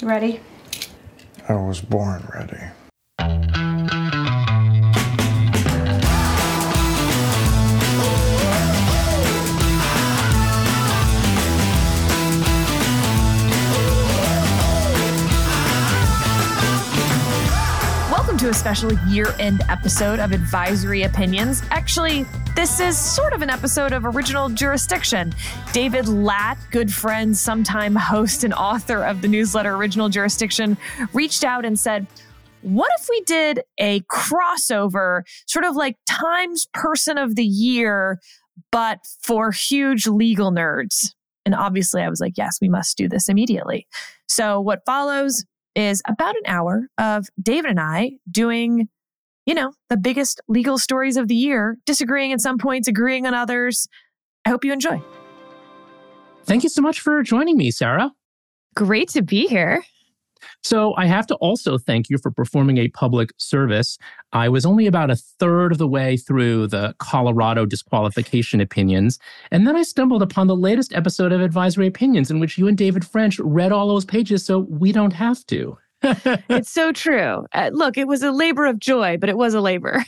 You ready? I was born ready. Welcome to a special year end episode of Advisory Opinions. Actually, this is sort of an episode of Original Jurisdiction. David Lat, good friend, sometime host and author of the newsletter Original Jurisdiction, reached out and said, what if we did a crossover, sort of like Times Person of the Year, but for huge legal nerds? And obviously, I was like, yes, we must do this immediately. So, what follows is about an hour of David and I doing, you know, the biggest legal stories of the year, disagreeing at some points, agreeing on others. I hope you enjoy. Thank you so much for joining me, Sarah. Great to be here. So, I have to also thank you for performing a public service. I was only about a third of the way through the Colorado disqualification opinions, and then I stumbled upon the latest episode of Advisory Opinions in which you and David French read all those pages so we don't have to. it's so true. Uh, look, it was a labor of joy, but it was a labor.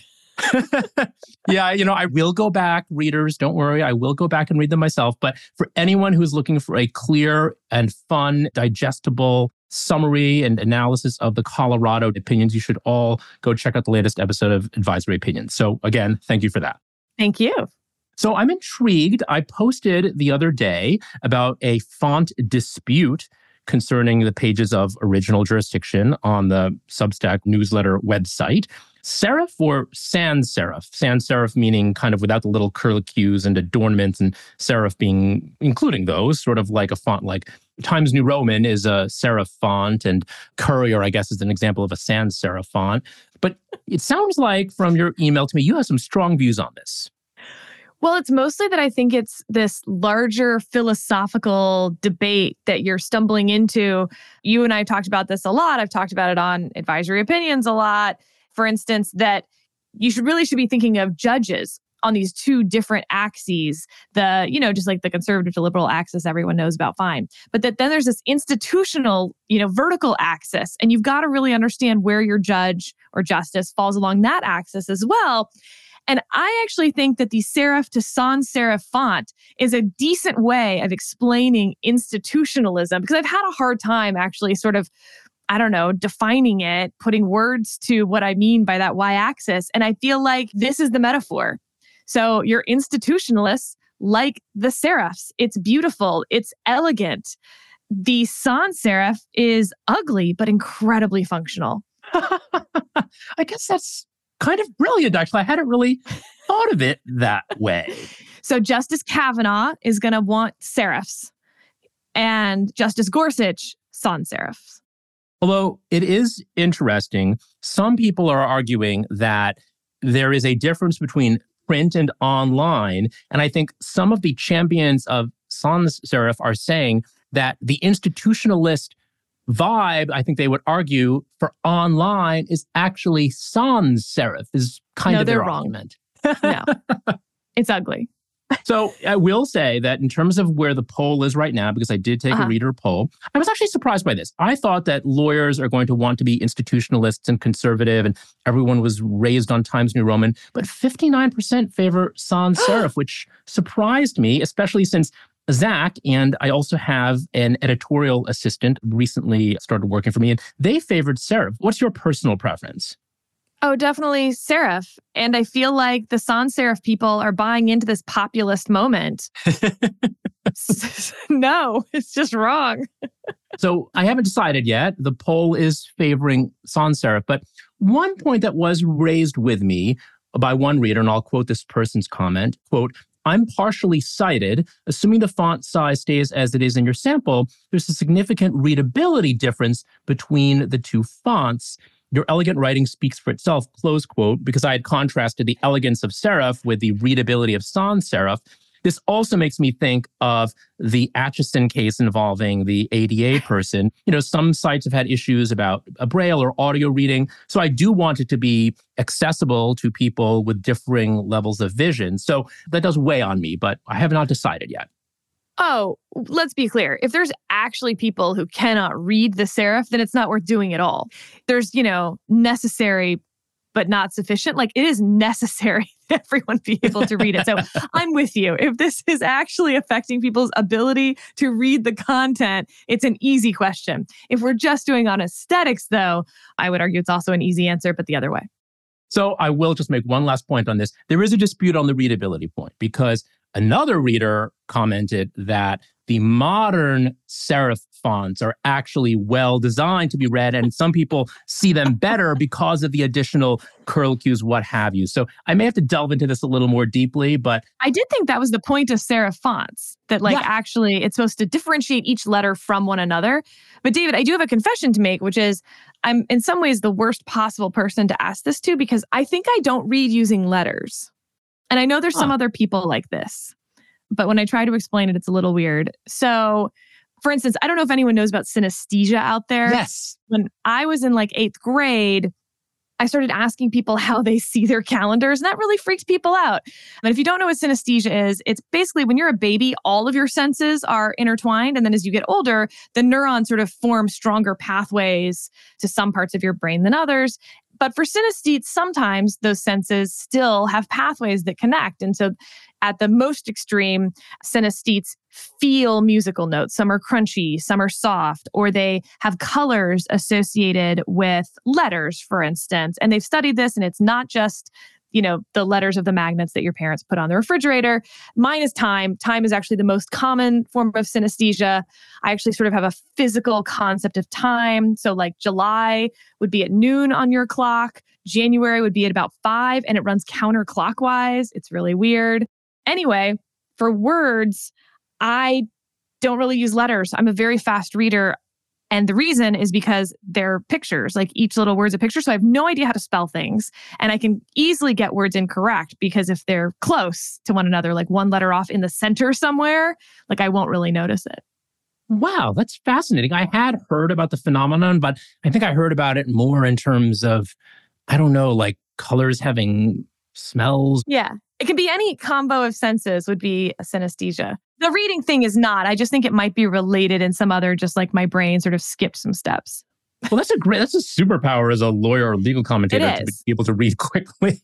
yeah, you know, I will go back, readers, don't worry. I will go back and read them myself. But for anyone who's looking for a clear and fun, digestible summary and analysis of the Colorado opinions, you should all go check out the latest episode of Advisory Opinions. So, again, thank you for that. Thank you. So, I'm intrigued. I posted the other day about a font dispute concerning the pages of original jurisdiction on the Substack newsletter website. Serif or sans serif? Sans serif meaning kind of without the little curlicues and adornments, and serif being including those, sort of like a font like Times New Roman is a serif font, and Courier, I guess, is an example of a sans serif font. But it sounds like from your email to me, you have some strong views on this. Well, it's mostly that I think it's this larger philosophical debate that you're stumbling into. You and I talked about this a lot. I've talked about it on advisory opinions a lot. For instance, that you should really should be thinking of judges on these two different axes the you know just like the conservative to liberal axis everyone knows about fine but that then there's this institutional you know vertical axis and you've got to really understand where your judge or justice falls along that axis as well and I actually think that the serif to sans serif font is a decent way of explaining institutionalism because I've had a hard time actually sort of I don't know, defining it, putting words to what I mean by that y axis. And I feel like this is the metaphor. So you're institutionalists like the serifs. It's beautiful, it's elegant. The sans serif is ugly, but incredibly functional. I guess that's kind of brilliant, actually. I hadn't really thought of it that way. So Justice Kavanaugh is going to want serifs, and Justice Gorsuch, sans serifs. Although it is interesting, some people are arguing that there is a difference between print and online. And I think some of the champions of sans serif are saying that the institutionalist vibe, I think they would argue for online is actually sans serif, is kind no, of their they're wrong. argument. no, it's ugly. so I will say that in terms of where the poll is right now, because I did take Uh-huh. a reader poll, I was actually surprised by this. I thought that lawyers are going to want to be institutionalists and conservative, and everyone was raised on Times New Roman, but 59% favor sans serif, which surprised me, especially since Zach and I also have an editorial assistant recently started working for me, and they favored serif. What's your personal preference? Oh, definitely serif. And I feel like the sans serif people are buying into this populist moment. no, it's just wrong. So I haven't decided yet. The poll is favoring sans serif, but one point that was raised with me by one reader, and I'll quote this person's comment, quote, I'm partially sighted. Assuming the font size stays as it is in your sample, there's a significant readability difference between the two fonts. Your elegant writing speaks for itself, close quote, because I had contrasted the elegance of serif with the readability of sans serif. This also makes me think of the Acheson case involving the ADA person. You know, some sites have had issues about a braille or audio reading. So I do want it to be accessible to people with differing levels of vision. So that does weigh on me, but I have not decided yet. Oh, let's be clear. If there's actually people who cannot read the serif, then it's not worth doing at all. There's, you know, necessary but not sufficient. Like it is necessary everyone be able to read it. So I'm with you. If this is actually affecting people's ability to read the content, it's an easy question. If we're just doing on aesthetics, though, I would argue it's also an easy answer, but the other way. So I will just make one last point on this. There is a dispute on the readability point because another reader commented that the modern serif fonts are actually well designed to be read, and some people see them better because of the additional curlicues, what have you. So I may have to delve into this a little more deeply, but I did think that was the point of serif fonts that, like, yeah. actually it's supposed to differentiate each letter from one another. But David, I do have a confession to make, which is I'm in some ways the worst possible person to ask this to because I think I don't read using letters. And I know there's huh. some other people like this, but when I try to explain it, it's a little weird. So, for instance, I don't know if anyone knows about synesthesia out there. Yes. When I was in like eighth grade, I started asking people how they see their calendars, and that really freaked people out. And if you don't know what synesthesia is, it's basically when you're a baby, all of your senses are intertwined. And then as you get older, the neurons sort of form stronger pathways to some parts of your brain than others. But for synesthetes, sometimes those senses still have pathways that connect. And so at the most extreme, synesthetes feel musical notes. Some are crunchy, some are soft, or they have colors associated with letters, for instance. And they've studied this, and it's not just you know the letters of the magnets that your parents put on the refrigerator. Mine is time. Time is actually the most common form of synesthesia. I actually sort of have a physical concept of time. So like july would be at noon on your clock. January would be at about five and it runs counterclockwise. It's really weird Anyway, for words, I don't really use letters. I'm a very fast reader. And the reason is because they're pictures, like each little word's a picture. So I have no idea how to spell things. And I can easily get words incorrect because if they're close to one another, like one letter off in the center somewhere, like I won't really notice it. Wow, that's fascinating. I had heard about the phenomenon, but I think I heard about it more in terms of, I don't know, like colors having smells. Yeah. It can be any combo of senses would be a synesthesia. The reading thing is not. I just think it might be related in some other, just like my brain sort of skipped some steps. Well, that's a great, that's a superpower as a lawyer or legal commentator to be able to read quickly.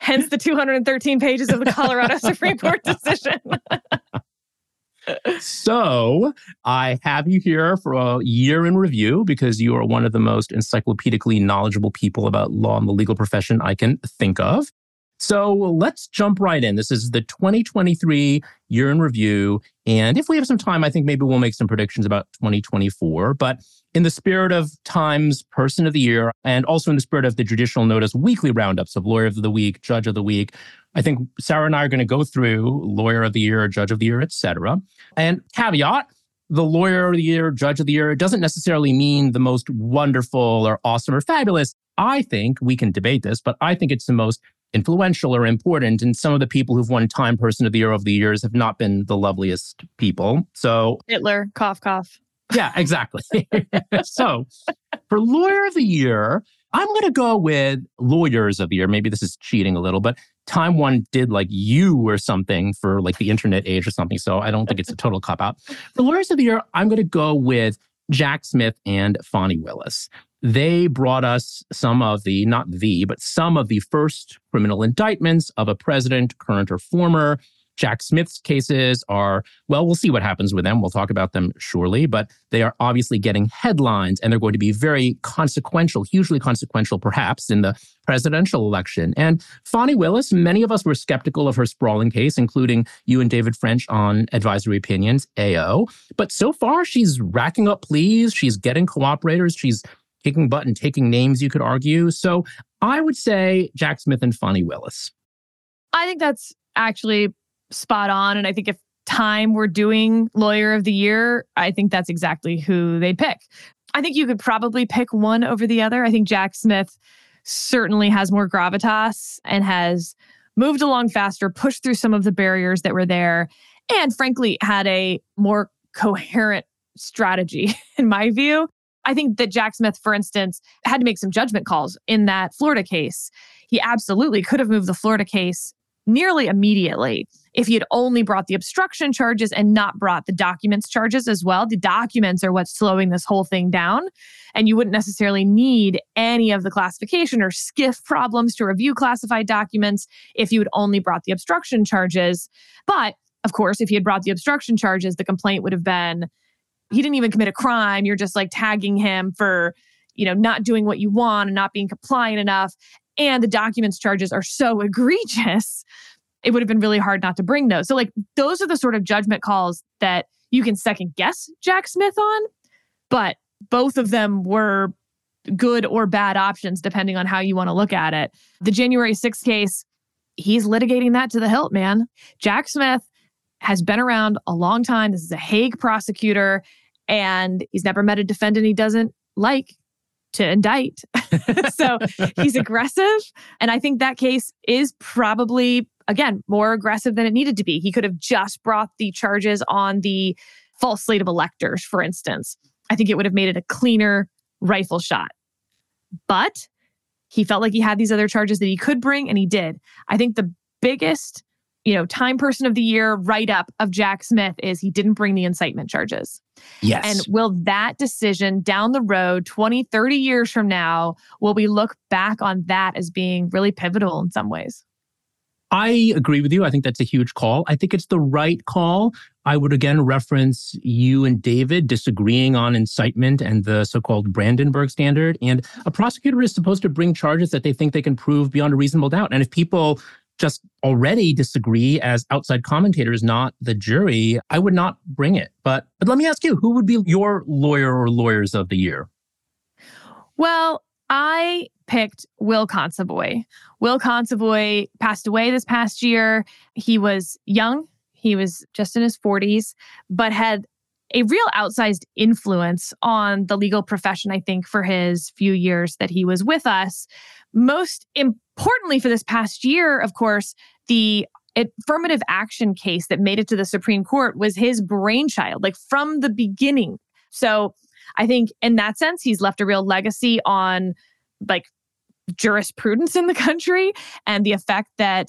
Hence the 213 pages of the Colorado Supreme Court decision. so I have you here for a year in review because you are one of the most encyclopedically knowledgeable people about law and the legal profession I can think of. So let's jump right in. This is the 2023 year in review. And if we have some time, I think maybe we'll make some predictions about 2024. But in the spirit of Times Person of the Year, and also in the spirit of the Judicial Notice weekly roundups of Lawyer of the Week, Judge of the Week, I think Sarah and I are going to go through Lawyer of the Year, Judge of the Year, etc. And caveat, the lawyer of the year, judge of the year, doesn't necessarily mean the most wonderful or awesome or fabulous. I think we can debate this, but I think it's the most influential or important. And some of the people who've won Time Person of the Year over the years have not been the loveliest people. So Hitler, cough, cough. Yeah, exactly. so for Lawyer of the Year, I'm going to go with Lawyers of the Year. Maybe this is cheating a little, but Time One did like you or something for like the internet age or something. So I don't think it's a total cop out. For Lawyers of the Year, I'm going to go with Jack Smith and Fani Willis they brought us some of the, not the, but some of the first criminal indictments of a president, current or former. Jack Smith's cases are, well, we'll see what happens with them. We'll talk about them surely, but they are obviously getting headlines and they're going to be very consequential, hugely consequential, perhaps, in the presidential election. And Fani Willis, many of us were skeptical of her sprawling case, including you and David French on advisory opinions, AO. But so far, she's racking up pleas, she's getting cooperators, she's kicking butt and taking names, you could argue. So I would say Jack Smith and Fani Willis. I think that's actually spot on. And I think if time were doing lawyer of the year, I think that's exactly who they'd pick. I think you could probably pick one over the other. I think Jack Smith certainly has more gravitas and has moved along faster, pushed through some of the barriers that were there, and frankly, had a more coherent strategy, in my view. I think that Jack Smith, for instance, had to make some judgment calls in that Florida case. He absolutely could have moved the Florida case nearly immediately if he had only brought the obstruction charges and not brought the documents charges as well. The documents are what's slowing this whole thing down. And you wouldn't necessarily need any of the classification or SCIF problems to review classified documents if you had only brought the obstruction charges. But of course, if he had brought the obstruction charges, the complaint would have been he didn't even commit a crime. You're just like tagging him for, you know, not doing what you want and not being compliant enough. And the documents charges are so egregious, it would have been really hard not to bring those. So, like, those are the sort of judgment calls that you can second guess Jack Smith on. But both of them were good or bad options, depending on how you want to look at it. The January 6th case, he's litigating that to the hilt, man. Jack Smith has been around a long time. This is a Hague prosecutor, and he's never met a defendant he doesn't like to indict. so he's aggressive. And I think that case is probably, again, more aggressive than it needed to be. He could have just brought the charges on the false slate of electors, for instance. I think it would have made it a cleaner rifle shot. But he felt like he had these other charges that he could bring, and he did. I think the biggest you know, Time Person of the Year write up of Jack Smith is he didn't bring the incitement charges. Yes. And will that decision down the road, 20, 30 years from now, will we look back on that as being really pivotal in some ways? I agree with you. I think that's a huge call. I think it's the right call. I would again reference you and David disagreeing on incitement and the so called Brandenburg standard. And a prosecutor is supposed to bring charges that they think they can prove beyond a reasonable doubt. And if people just already disagree as outside commentators, not the jury, I would not bring it. But but let me ask you, who would be your lawyer or lawyers of the year? Well, I picked Will Consovoy. Will Consovoy passed away this past year. He was young. He was just in his 40s, but had a real outsized influence on the legal profession, I think, for his few years that he was with us. Most importantly, for this past year, of course, the affirmative action case that made it to the Supreme Court was his brainchild, like from the beginning. So I think in that sense, he's left a real legacy on like jurisprudence in the country and the effect that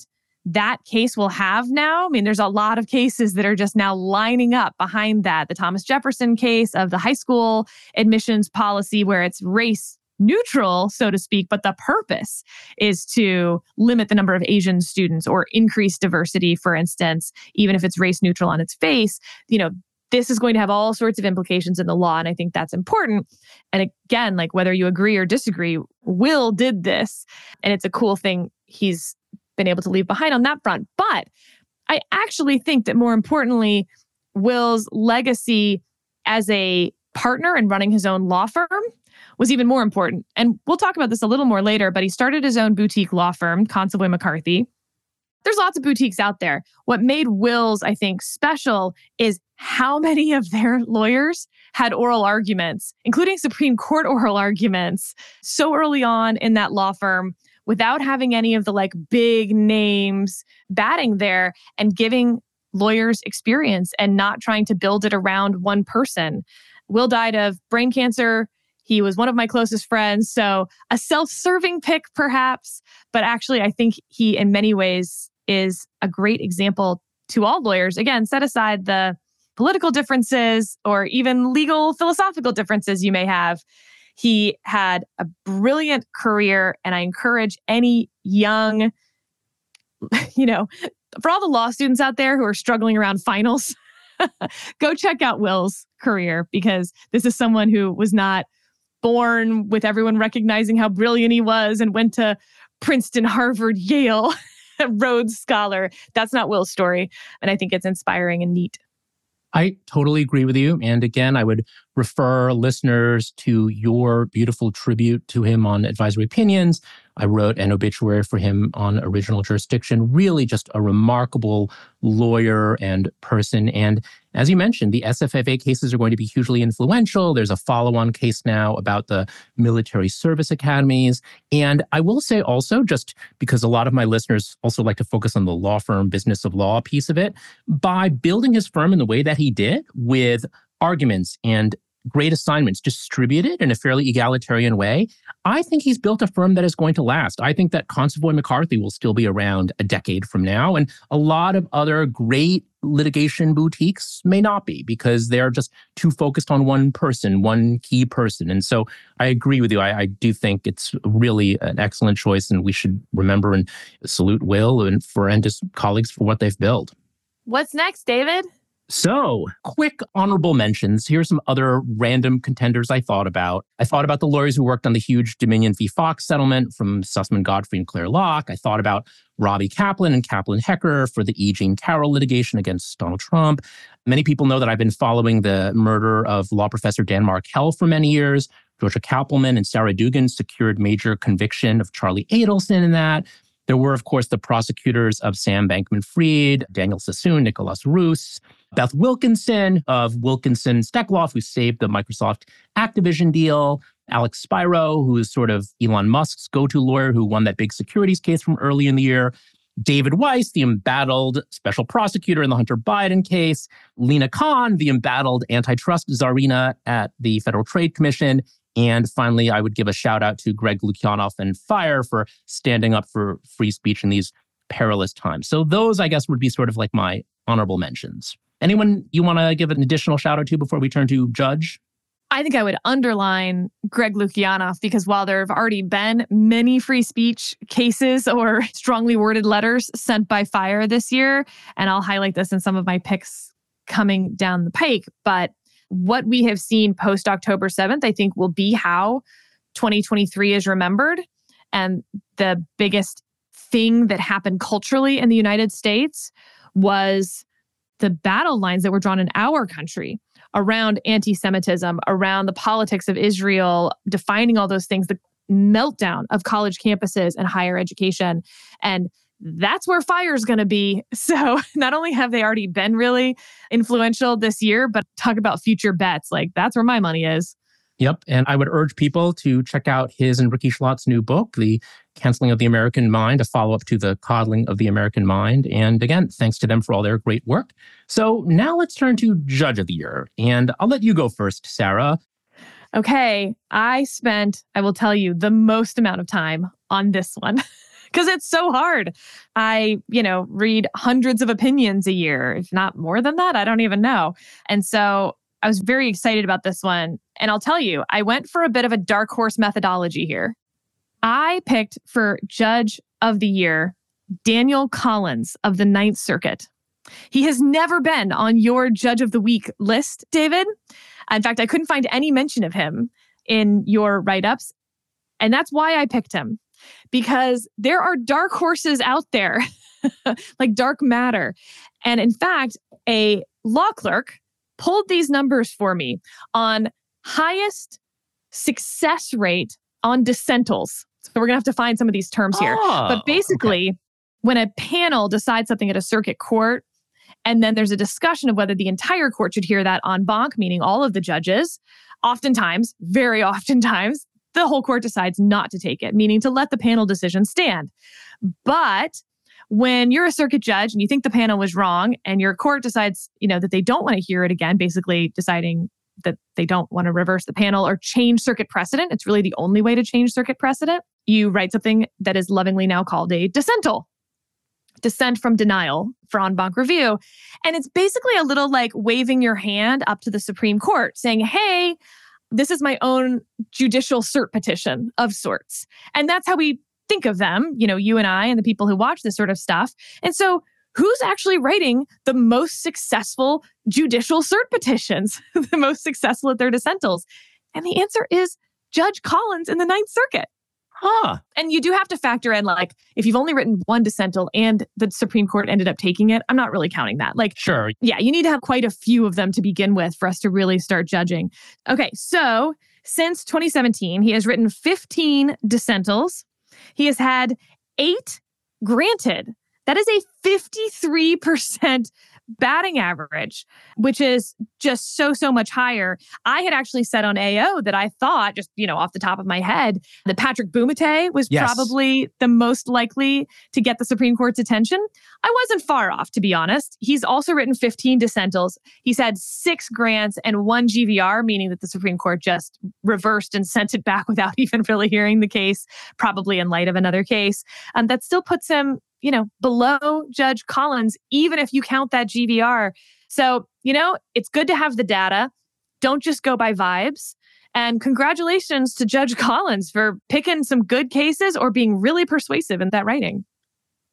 that case will have now. I mean, there's a lot of cases that are just now lining up behind that. The Thomas Jefferson case of the high school admissions policy, where it's race neutral, so to speak, but the purpose is to limit the number of Asian students or increase diversity, for instance, even if it's race neutral on its face. You know, this is going to have all sorts of implications in the law. And I think that's important. And again, like whether you agree or disagree, Will did this. And it's a cool thing he's been able to leave behind on that front. But I actually think that more importantly, Will's legacy as a partner and running his own law firm was even more important. And we'll talk about this a little more later, but he started his own boutique law firm, Consovoy McCarthy. There's lots of boutiques out there. What made Will's, I think, special is how many of their lawyers had oral arguments, including Supreme Court oral arguments, so early on in that law firm without having any of the like big names batting there and giving lawyers experience and not trying to build it around one person. Will died of brain cancer. He was one of my closest friends. So a self serving pick, perhaps. But actually, I think he, in many ways, is a great example to all lawyers. Again, set aside the political differences or even legal philosophical differences you may have. He had a brilliant career, and I encourage any young, you know, for all the law students out there who are struggling around finals, go check out Will's career because this is someone who was not born with everyone recognizing how brilliant he was and went to Princeton, Harvard, Yale, Rhodes Scholar. That's not Will's story. And I think it's inspiring and neat. I totally agree with you. And again, I would refer listeners to your beautiful tribute to him on Advisory Opinions. I wrote an obituary for him on original jurisdiction. Really, just a remarkable lawyer and person. And as you mentioned, the SFFA cases are going to be hugely influential. There's a follow on case now about the military service academies. And I will say also, just because a lot of my listeners also like to focus on the law firm business of law piece of it, by building his firm in the way that he did with arguments and great assignments distributed in a fairly egalitarian way, I think he's built a firm that is going to last. I think that Consovoy McCarthy will still be around a decade from now. And a lot of other great litigation boutiques may not be because they're just too focused on one person, one key person. And so I agree with you. I, I do think it's really an excellent choice, and we should remember and salute Will and for and his colleagues for what they've built. What's next, David? So, quick honorable mentions. Here's some other random contenders I thought about. I thought about the lawyers who worked on the huge Dominion v. Fox settlement from Susman Godfrey and Clare Locke. I thought about Robbie Kaplan and Kaplan Hecker for the E. Jean Carroll litigation against Donald Trump. Many people know that I've been following the murder of law professor Dan Markel for many years. Georgia Cappleman and Sarah Dugan secured major conviction of Charlie Adelson in that. There were, of course, the prosecutors of Sam Bankman Fried, Daniel Sassoon, Nicholas Roos. Beth Wilkinson of Wilkinson Stekloff, who saved the Microsoft Activision deal. Alex Spiro, who is sort of Elon Musk's go to lawyer who won that big securities case from early in the year. David Weiss, the embattled special prosecutor in the Hunter Biden case. Lina Khan, the embattled antitrust czarina at the Federal Trade Commission. And finally, I would give a shout out to Greg Lukianoff and FIRE for standing up for free speech in these perilous times. So, those, I guess, would be sort of like my honorable mentions. Anyone you want to give an additional shout out to before we turn to Judge? I think I would underline Greg Lukianoff because while there have already been many free speech cases or strongly worded letters sent by fire this year, and I'll highlight this in some of my picks coming down the pike, but what we have seen post October 7th, I think will be how 2023 is remembered. And the biggest thing that happened culturally in the United States was the battle lines that were drawn in our country around anti Semitism, around the politics of Israel, defining all those things, the meltdown of college campuses and higher education. And that's where fire is going to be. So, not only have they already been really influential this year, but talk about future bets. Like, that's where my money is. Yep. And I would urge people to check out his and Rikki Schlott's new book, The Canceling of the American Mind, a follow up to The Coddling of the American Mind. And again, thanks to them for all their great work. So now let's turn to Judge of the Year. And I'll let you go first, Sarah. Okay. I spent, I will tell you, the most amount of time on this one. because it's so hard. I, you know, read hundreds of opinions a year, if not more than that. I don't even know. And so I was very excited about this one. And I'll tell you, I went for a bit of a dark horse methodology here. I picked for Judge of the Year Daniel Collins of the Ninth Circuit. He has never been on your Judge of the Week list, David. In fact, I couldn't find any mention of him in your write ups. And that's why I picked him, because there are dark horses out there, like dark matter. And in fact, a law clerk pulled these numbers for me on highest success rate on dissentals. So we're going to have to find some of these terms here. Oh, but basically, okay. when a panel decides something at a circuit court, and then there's a discussion of whether the entire court should hear that en banc, meaning all of the judges, oftentimes, very oftentimes, the whole court decides not to take it, meaning to let the panel decision stand. But when you're a circuit judge and you think the panel was wrong and your court decides, you know, that they don't want to hear it again, basically deciding that they don't want to reverse the panel or change circuit precedent, it's really the only way to change circuit precedent. You write something that is lovingly now called a dissental. Dissent from denial for en banc review. And it's basically a little like waving your hand up to the Supreme Court saying, hey, this is my own judicial cert petition of sorts. And that's how we think of them, you know, you and I and the people who watch this sort of stuff. And so, who's actually writing the most successful judicial cert petitions, the most successful at their dissentals? And the answer is Judge Collins in the Ninth Circuit. Huh. And you do have to factor in, like, if you've only written one dissental and the Supreme Court ended up taking it, I'm not really counting that. Like, sure. Yeah, you need to have quite a few of them to begin with for us to really start judging. Okay, so since 2017, he has written 15 dissentals He has had eight granted. That is a 53% batting average, which is just so, so much higher. I had actually said on AO that I thought, just, you know, off the top of my head, that Patrick Bumatay was yes. probably the most likely to get the Supreme Court's attention. I wasn't far off, to be honest. He's also written 15 dissentals. He's had six grants and one GVR, meaning that the Supreme Court just reversed and sent it back without even really hearing the case, probably in light of another case. Um, that still puts him you know, below Judge Collins, even if you count that GVR. So, you know, it's good to have the data. Don't just go by vibes. And congratulations to Judge Collins for picking some good cases or being really persuasive in that writing.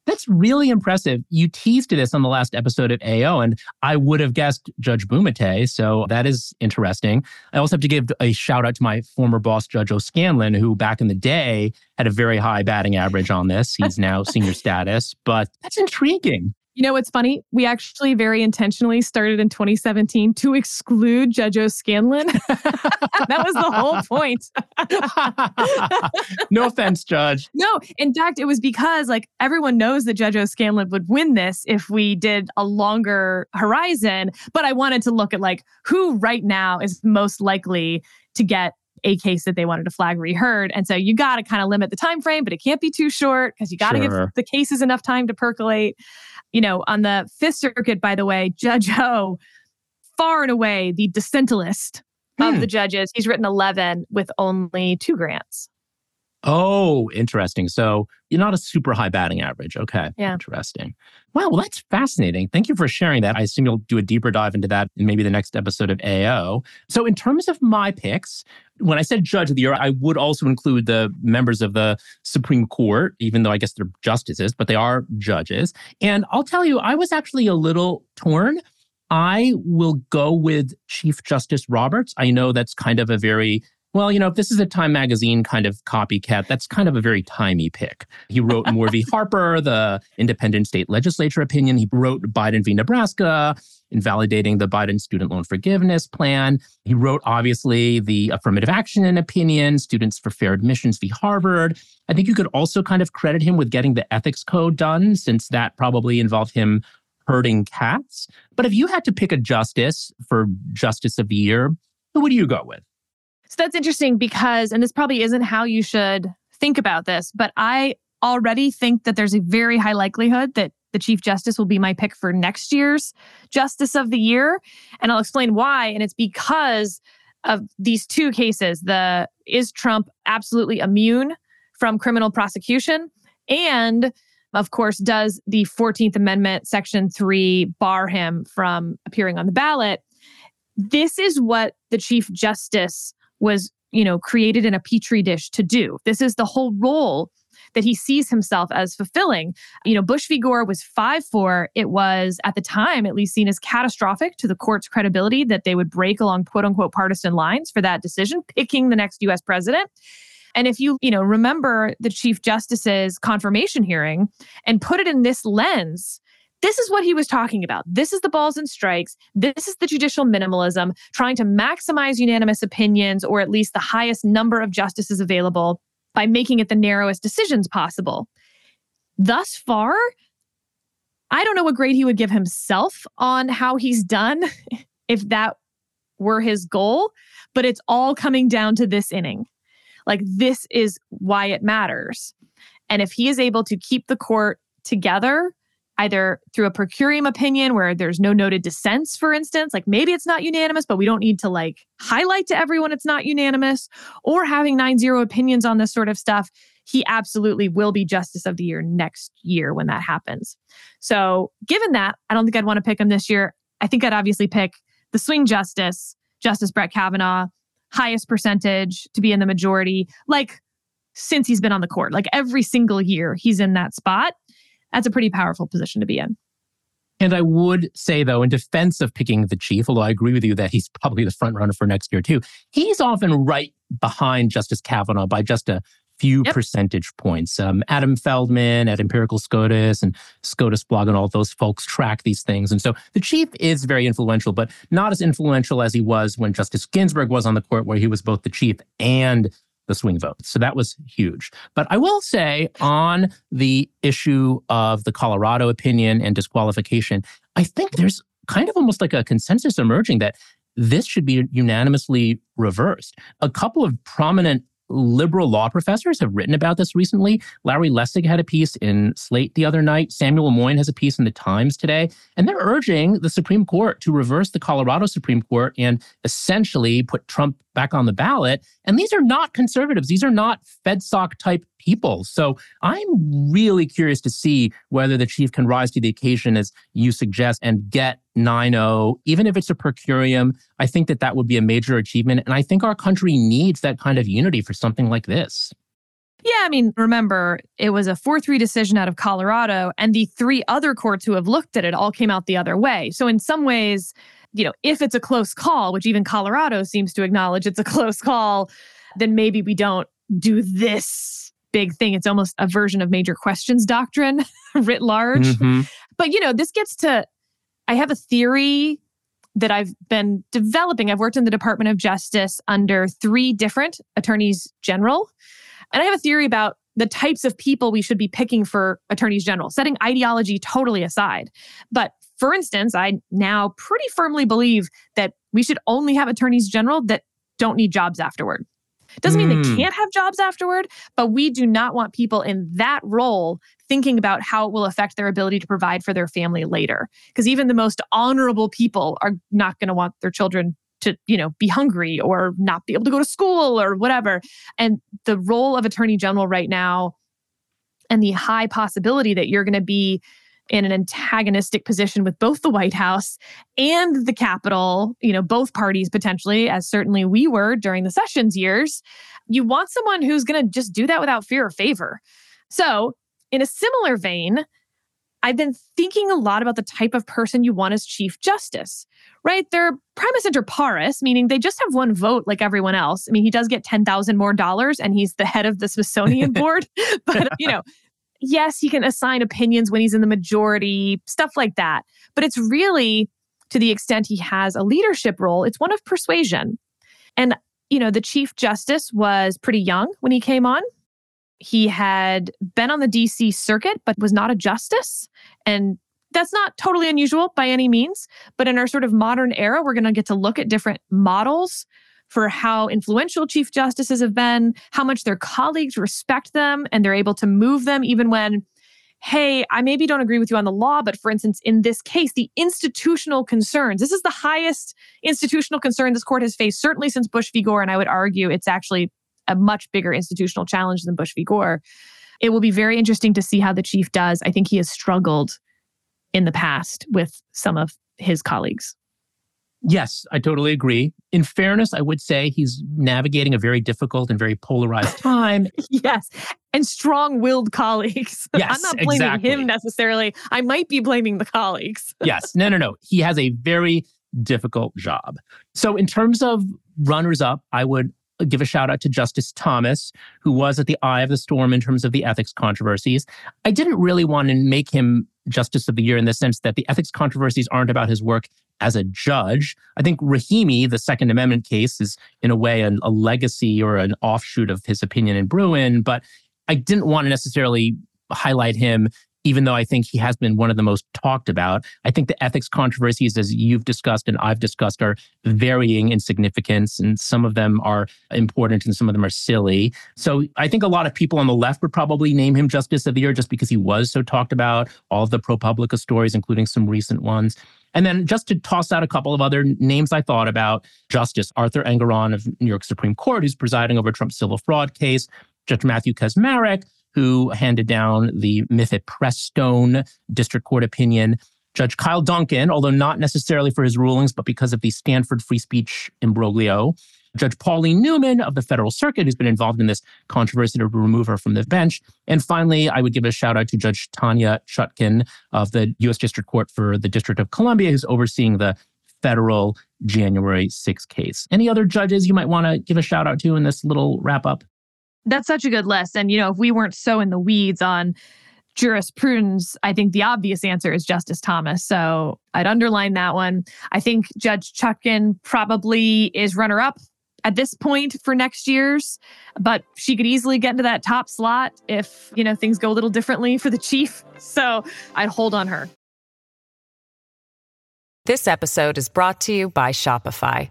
That's really impressive. You teased to this on the last episode of AO, and I would have guessed Judge Bumatay. So that is interesting. I also have to give a shout out to my former boss, Judge O'Scannlain, who back in the day had a very high batting average on this. He's now senior status, but that's intriguing. You know what's funny? We actually very intentionally started in 2017 to exclude Judge O'Scannlain. that was the whole point. no offense, Judge. No, in fact, it was because like everyone knows that Judge O'Scannlain would win this if we did a longer horizon. But I wanted to look at like who right now is most likely to get a case that they wanted to flag reheard. And so you got to kind of limit the time frame, but it can't be too short because you got to sure. give the cases enough time to percolate. You know, on the Fifth Circuit, by the way, Judge Ho, far and away the dissentalist hmm. of the judges. He's written 11 with only two grants. Oh, interesting. So you're not a super high batting average. Okay. Yeah. Interesting. Wow. Well, that's fascinating. Thank you for sharing that. I assume you'll do a deeper dive into that in maybe the next episode of AO. So, in terms of my picks, when I said judge of the year, I would also include the members of the Supreme Court, even though I guess they're justices, but they are judges. And I'll tell you, I was actually a little torn. I will go with Chief Justice Roberts. I know that's kind of a very well, you know, if this is a Time magazine kind of copycat, that's kind of a very timey pick. He wrote Moore v. Harper, the independent state legislature opinion. He wrote Biden v. Nebraska, invalidating the Biden student loan forgiveness plan. He wrote, obviously, the affirmative action opinion, Students for Fair Admissions v. Harvard. I think you could also kind of credit him with getting the ethics code done, since that probably involved him herding cats. But if you had to pick a justice for Justice of the Year, who would you go with? So that's interesting because, and this probably isn't how you should think about this, but I already think that there's a very high likelihood that the Chief Justice will be my pick for next year's Justice of the Year. And I'll explain why. And it's because of these two cases the is Trump absolutely immune from criminal prosecution? And of course, does the 14th Amendment, Section 3, bar him from appearing on the ballot? This is what the Chief Justice was, you know, created in a petri dish to do. This is the whole role that he sees himself as fulfilling. You know, Bush v. Gore was 5 4. It was, at the time, at least seen as catastrophic to the court's credibility that they would break along quote unquote partisan lines for that decision, picking the next US president. And if you, you know, remember the Chief Justice's confirmation hearing and put it in this lens, this is what he was talking about. This is the balls and strikes. This is the judicial minimalism, trying to maximize unanimous opinions or at least the highest number of justices available by making it the narrowest decisions possible. Thus far, I don't know what grade he would give himself on how he's done if that were his goal, but it's all coming down to this inning. Like, this is why it matters. And if he is able to keep the court together either through a per curiam opinion where there's no noted dissents, for instance, like maybe it's not unanimous, but we don't need to like highlight to everyone it's not unanimous, or having nine zero opinions on this sort of stuff, he absolutely will be Justice of the Year next year when that happens. So, given that, I don't think I'd want to pick him this year. I think I'd obviously pick the swing justice, Justice Brett Kavanaugh, highest percentage to be in the majority, like since he's been on the court. Like every single year, he's in that spot that's a pretty powerful position to be in. And I would say, though, in defense of picking the chief, although I agree with you that he's probably the front runner for next year, too, he's often right behind Justice Kavanaugh by just a few yep. percentage points. Um, Adam Feldman at Empirical SCOTUS and SCOTUS blog and all those folks track these things. And so the chief is very influential, but not as influential as he was when Justice Ginsburg was on the court, where he was both the chief and the swing votes. So that was huge. But I will say on the issue of the Colorado opinion and disqualification, I think there's kind of almost like a consensus emerging that this should be unanimously reversed. A couple of prominent liberal law professors have written about this recently. Larry Lessig had a piece in Slate the other night. Samuel Moyn has a piece in the Times today. And they're urging the Supreme Court to reverse the Colorado Supreme Court and essentially put Trump back on the ballot. And these are not conservatives. These are not FedSoc type people. So I'm really curious to see whether the chief can rise to the occasion, as you suggest, and get 9 0, even if it's a per curiam. I think that that would be a major achievement. And I think our country needs that kind of unity for something like this. Yeah, I mean, remember, it was a 4 3 decision out of Colorado, and the three other courts who have looked at it all came out the other way. So, in some ways, you know, if it's a close call, which even Colorado seems to acknowledge it's a close call, then maybe we don't do this big thing. It's almost a version of major questions doctrine writ large. Mm-hmm. But, you know, this gets to, I have a theory that I've been developing. I've worked in the Department of Justice under three different attorneys general. And I have a theory about the types of people we should be picking for attorneys general, setting ideology totally aside. But for instance, I now pretty firmly believe that we should only have attorneys general that don't need jobs afterward. Doesn't mean mm. they hmm. can't have jobs afterward, but we do not want people in that role thinking about how it will affect their ability to provide for their family later. Because even the most honorable people are not going to want their children to, you know, be hungry or not be able to go to school or whatever. And the role of attorney general right now and the high possibility that you're going to be in an antagonistic position with both the White House and the Capitol, you know, both parties potentially, as certainly we were during the Sessions years. You want someone who's going to just do that without fear or favor. So, in a similar vein, I've been thinking a lot about the type of person you want as Chief Justice, right? They're primus inter pares, meaning they just have one vote like everyone else. I mean, he does get 10,000 more dollars and he's the head of the Smithsonian board, but, you know, yes, he can assign opinions when he's in the majority, stuff like that. But it's really to the extent he has a leadership role, it's one of persuasion. And, you know, the Chief Justice was pretty young when he came on. He had been on the DC circuit, but was not a justice. And that's not totally unusual by any means. But in our sort of modern era, we're going to get to look at different models for how influential chief justices have been, how much their colleagues respect them, and they're able to move them even when, hey, I maybe don't agree with you on the law, but for instance, in this case, the institutional concerns, this is the highest institutional concern this court has faced, certainly since Bush v. Gore. And I would argue it's actually a much bigger institutional challenge than Bush v. Gore. It will be very interesting to see how the chief does. I think he has struggled in the past with some of his colleagues. Yes, I totally agree. In fairness, I would say he's navigating a very difficult and very polarized time. yes. And strong willed colleagues. Yes, I'm not blaming exactly. him necessarily. I might be blaming the colleagues. yes. No, no, no. He has a very difficult job. So, in terms of runners up, I would give a shout out to Justice Thomas, who was at the eye of the storm in terms of the ethics controversies. I didn't really want to make him Justice of the Year in the sense that the ethics controversies aren't about his work as a judge. I think Rahimi, the Second Amendment case, is in a way an, a legacy or an offshoot of his opinion in Bruen, but I didn't want to necessarily highlight him even though I think he has been one of the most talked about. I think the ethics controversies, as you've discussed and I've discussed, are varying in significance, and some of them are important and some of them are silly. So I think a lot of people on the left would probably name him Justice of the Year just because he was so talked about, all of the ProPublica stories, including some recent ones. And then just to toss out a couple of other names I thought about Justice Arthur Engoron of New York Supreme Court, who's presiding over Trump's civil fraud case, Judge Matthew Kacsmaryk, who handed down the mifepristone District Court opinion. Judge Kyle Duncan, although not necessarily for his rulings, but because of the Stanford free speech imbroglio. Judge Pauline Newman of the Federal Circuit, who's been involved in this controversy to remove her from the bench. And finally, I would give a shout out to Judge Tanya Chutkan of the U.S. District Court for the District of Columbia, who's overseeing the federal January 6 case. Any other judges you might want to give a shout out to in this little wrap up? That's such a good list. And, you know, if we weren't so in the weeds on jurisprudence, I think the obvious answer is Justice Thomas. So I'd underline that one. I think Judge Chutkan probably is runner up at this point for next year's, but she could easily get into that top slot if, you know, things go a little differently for the chief. So I'd hold on her. This episode is brought to you by Shopify.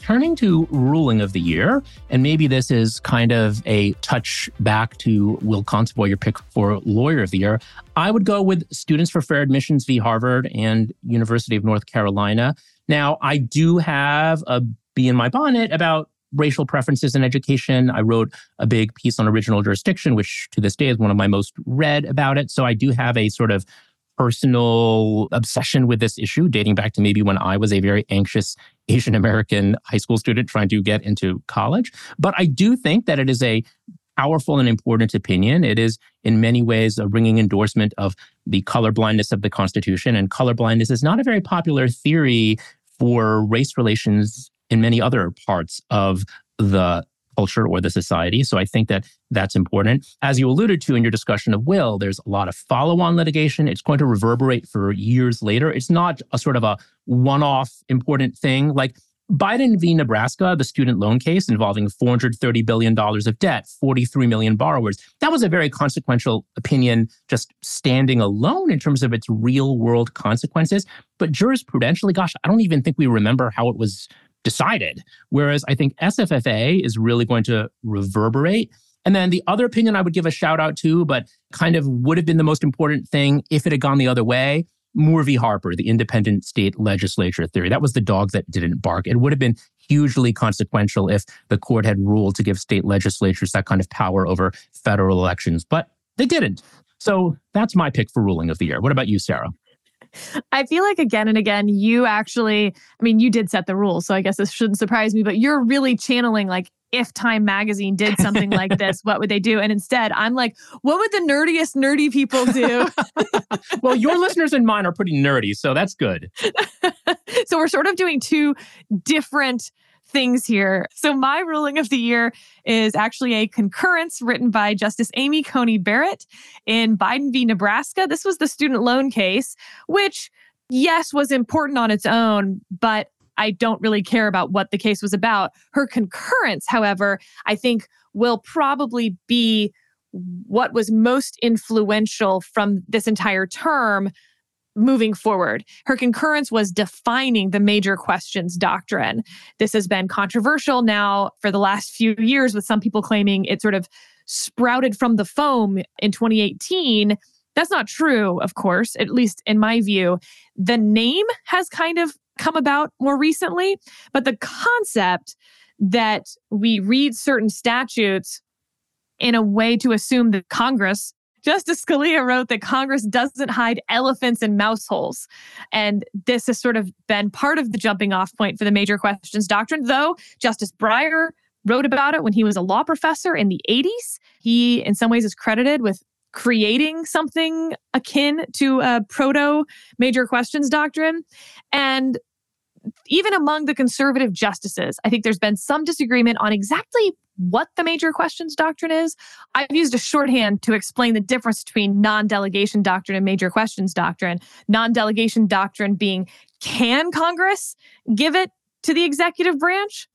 Turning to ruling of the year, and maybe this is kind of a touch back to Will Consovoy, your pick for lawyer of the year. I would go with Students for Fair Admissions v. Harvard and University of North Carolina. Now, I do have a bee in my bonnet about racial preferences in education. I wrote a big piece on original jurisdiction, which to this day is one of my most read about it. So I do have a sort of personal obsession with this issue dating back to maybe when I was a very anxious Asian American high school student trying to get into college. But I do think that it is a powerful and important opinion. It is in many ways a ringing endorsement of the colorblindness of the Constitution. And colorblindness is not a very popular theory for race relations in many other parts of the culture or the society. So I think that that's important. As you alluded to in your discussion of will, there's a lot of follow on litigation. It's going to reverberate for years later. It's not a sort of a one off important thing. Like Biden v. Nebraska, the student loan case involving $430 billion of debt, 43 million borrowers, that was a very consequential opinion just standing alone in terms of its real world consequences. But jurisprudentially, gosh, I don't even think we remember how it was decided. Whereas I think SFFA is really going to reverberate. And then the other opinion I would give a shout out to, but kind of would have been the most important thing if it had gone the other way. Moore v. Harper, the independent state legislature theory. That was the dog that didn't bark. It would have been hugely consequential if the court had ruled to give state legislatures that kind of power over federal elections, but they didn't. So that's my pick for ruling of the year. What about you, Sarah? I feel like again and again, you actually, I mean, you did set the rules, so I guess this shouldn't surprise me, but you're really channeling like, if Time Magazine did something like this, what would they do? And instead, I'm like, what would the nerdiest nerdy people do? well, your listeners and mine are pretty nerdy, so that's good. so we're sort of doing two different things here. So, my ruling of the year is actually a concurrence written by Justice Amy Coney Barrett in Biden v. Nebraska. This was the student loan case, which, yes, was important on its own, but I don't really care about what the case was about. Her concurrence, however, I think will probably be what was most influential from this entire term moving forward. Her concurrence was defining the major questions doctrine. This has been controversial now for the last few years, with some people claiming it sort of sprouted from the foam in 2018. That's not true, of course, at least in my view. The name has kind of come about more recently, but the concept that we read certain statutes in a way to assume that Congress Justice Scalia wrote that Congress doesn't hide elephants in mouse holes. And this has sort of been part of the jumping off point for the major questions doctrine, though Justice Breyer wrote about it when he was a law professor in the 80s. He, in some ways, is credited with creating something akin to a proto major questions doctrine. And even among the conservative justices, I think there's been some disagreement on exactly what the major questions doctrine is. I've used a shorthand to explain the difference between non delegation doctrine and major questions doctrine. Non delegation doctrine being can Congress give it to the executive branch?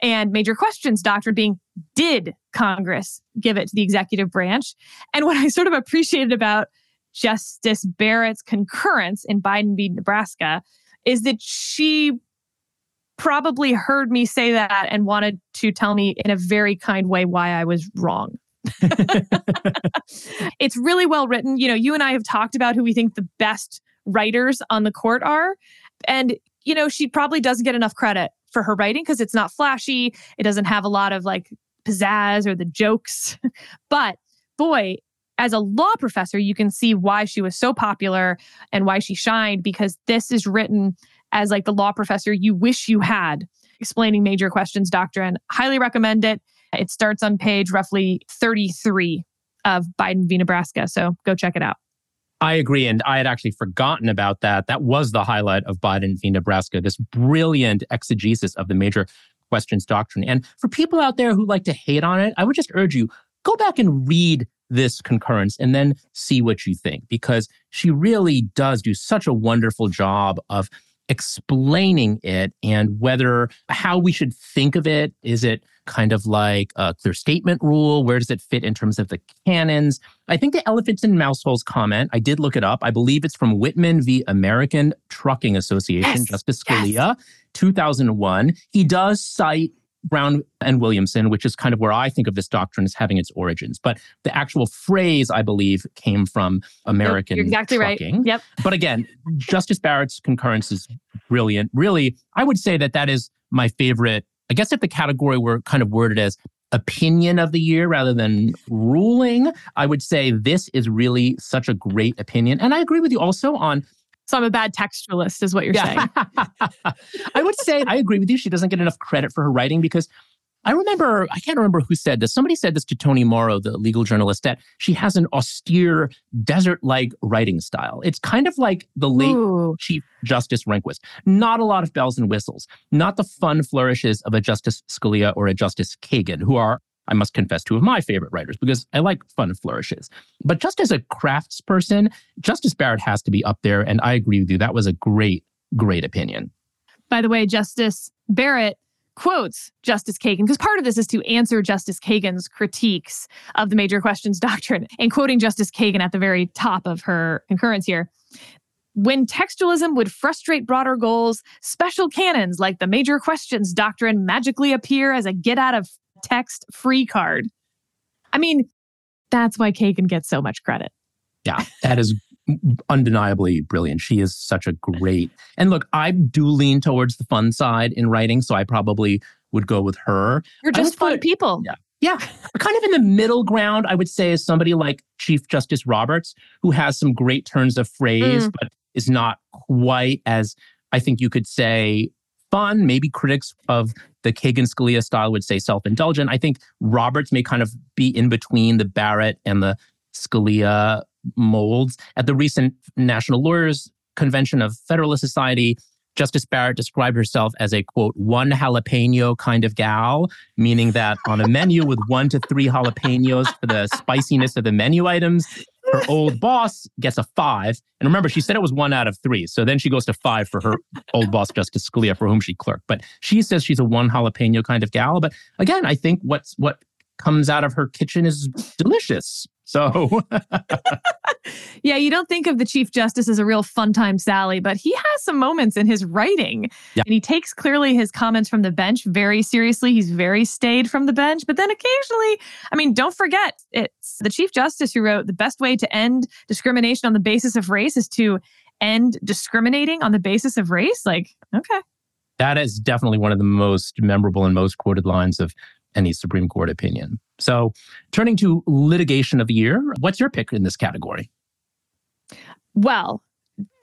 And major questions doctrine being did Congress give it to the executive branch? And what I sort of appreciated about Justice Barrett's concurrence in Biden v. Nebraska is that she probably heard me say that and wanted to tell me in a very kind way why I was wrong. it's really well written. You know, you and I have talked about who we think the best writers on the court are. And, you know, she probably doesn't get enough credit for her writing because it's not flashy. It doesn't have a lot of like pizzazz or the jokes. but boy, as a law professor, you can see why she was so popular and why she shined because this is written as like the law professor you wish you had explaining major questions doctrine. Highly recommend it. It starts on page roughly 33 of Biden v. Nebraska. So go check it out. I agree. And I had actually forgotten about that. That was the highlight of Biden v. Nebraska, this brilliant exegesis of the major questions doctrine. And for people out there who like to hate on it, I would just urge you go back and read this concurrence and then see what you think because she really does do such a wonderful job of explaining it and whether how we should think of it. Is it kind of like a clear statement rule? Where does it fit in terms of the canons? I think the elephants and mouse holes comment i did look it up. I believe it's from whitman v. American trucking association Yes, justice yes. scalia 2001 he does cite Brown and Williamson, which is kind of where I think of this doctrine as having its origins. But the actual phrase, I believe, came from American You're exactly trucking. right. Yep. But again, Justice Barrett's concurrence is brilliant. Really, I would say that that is my favorite. I guess if the category were kind of worded as opinion of the year rather than ruling, I would say this is really such a great opinion. And I agree with you also on So I'm a bad textualist, is what you're saying. I would say I agree with you. She doesn't get enough credit for her writing because I remember, I can't remember who said this. Somebody said this to Tony Mauro, the legal journalist, that she has an austere, desert like writing style. It's kind of like the late Ooh. Chief Justice Rehnquist. Not a lot of bells and whistles, not the fun flourishes of a Justice Scalia or a Justice Kagan, who are, I must confess, two of my favorite writers because I like fun flourishes. But just as a craftsperson, Justice Barrett has to be up there. And I agree with you. That was a great, great opinion. By the way, Justice Barrett quotes Justice Kagan, because part of this is to answer Justice Kagan's critiques of the major questions doctrine, and quoting Justice Kagan at the very top of her concurrence here. When textualism would frustrate broader goals, special canons like the major questions doctrine magically appear as a get out of text free card. I mean, that's why Kagan gets so much credit. Yeah, that is undeniably brilliant. She is such a great. And look, I do lean towards the fun side in writing, so I probably would go with her. You're just fun put- people. Yeah. Yeah, kind of in the middle ground, I would say, is somebody like Chief Justice Roberts, who has some great turns of phrase, Mm. but is not quite as, I think you could say, fun. Maybe critics of the Kagan Scalia style would say self indulgent. I think Roberts may kind of be in between the Barrett and the Scalia molds. At the recent National Lawyers Convention of Federalist Society, Justice Barrett described herself as a quote, one jalapeno kind of gal, meaning that on a menu with one to three jalapenos for the spiciness of the menu items, her old boss gets a five. And remember, she said it was one out of three. So then she goes to five for her old boss, Justice Scalia, for whom she clerked. But she says she's a one jalapeno kind of gal. But again, I think what's what comes out of her kitchen is delicious. So Yeah, you don't think of the Chief Justice as a real fun time Sally, but he has some moments in his writing. Yeah. And he takes clearly his comments from the bench very seriously. He's very staid from the bench. But then occasionally, I mean, don't forget, it's the Chief Justice who wrote the best way to end discrimination on the basis of race is to end discriminating on the basis of race. Like, okay. that is definitely one of the most memorable and most quoted lines of any Supreme Court opinion. So turning to litigation of the year, what's your pick in this category? Well,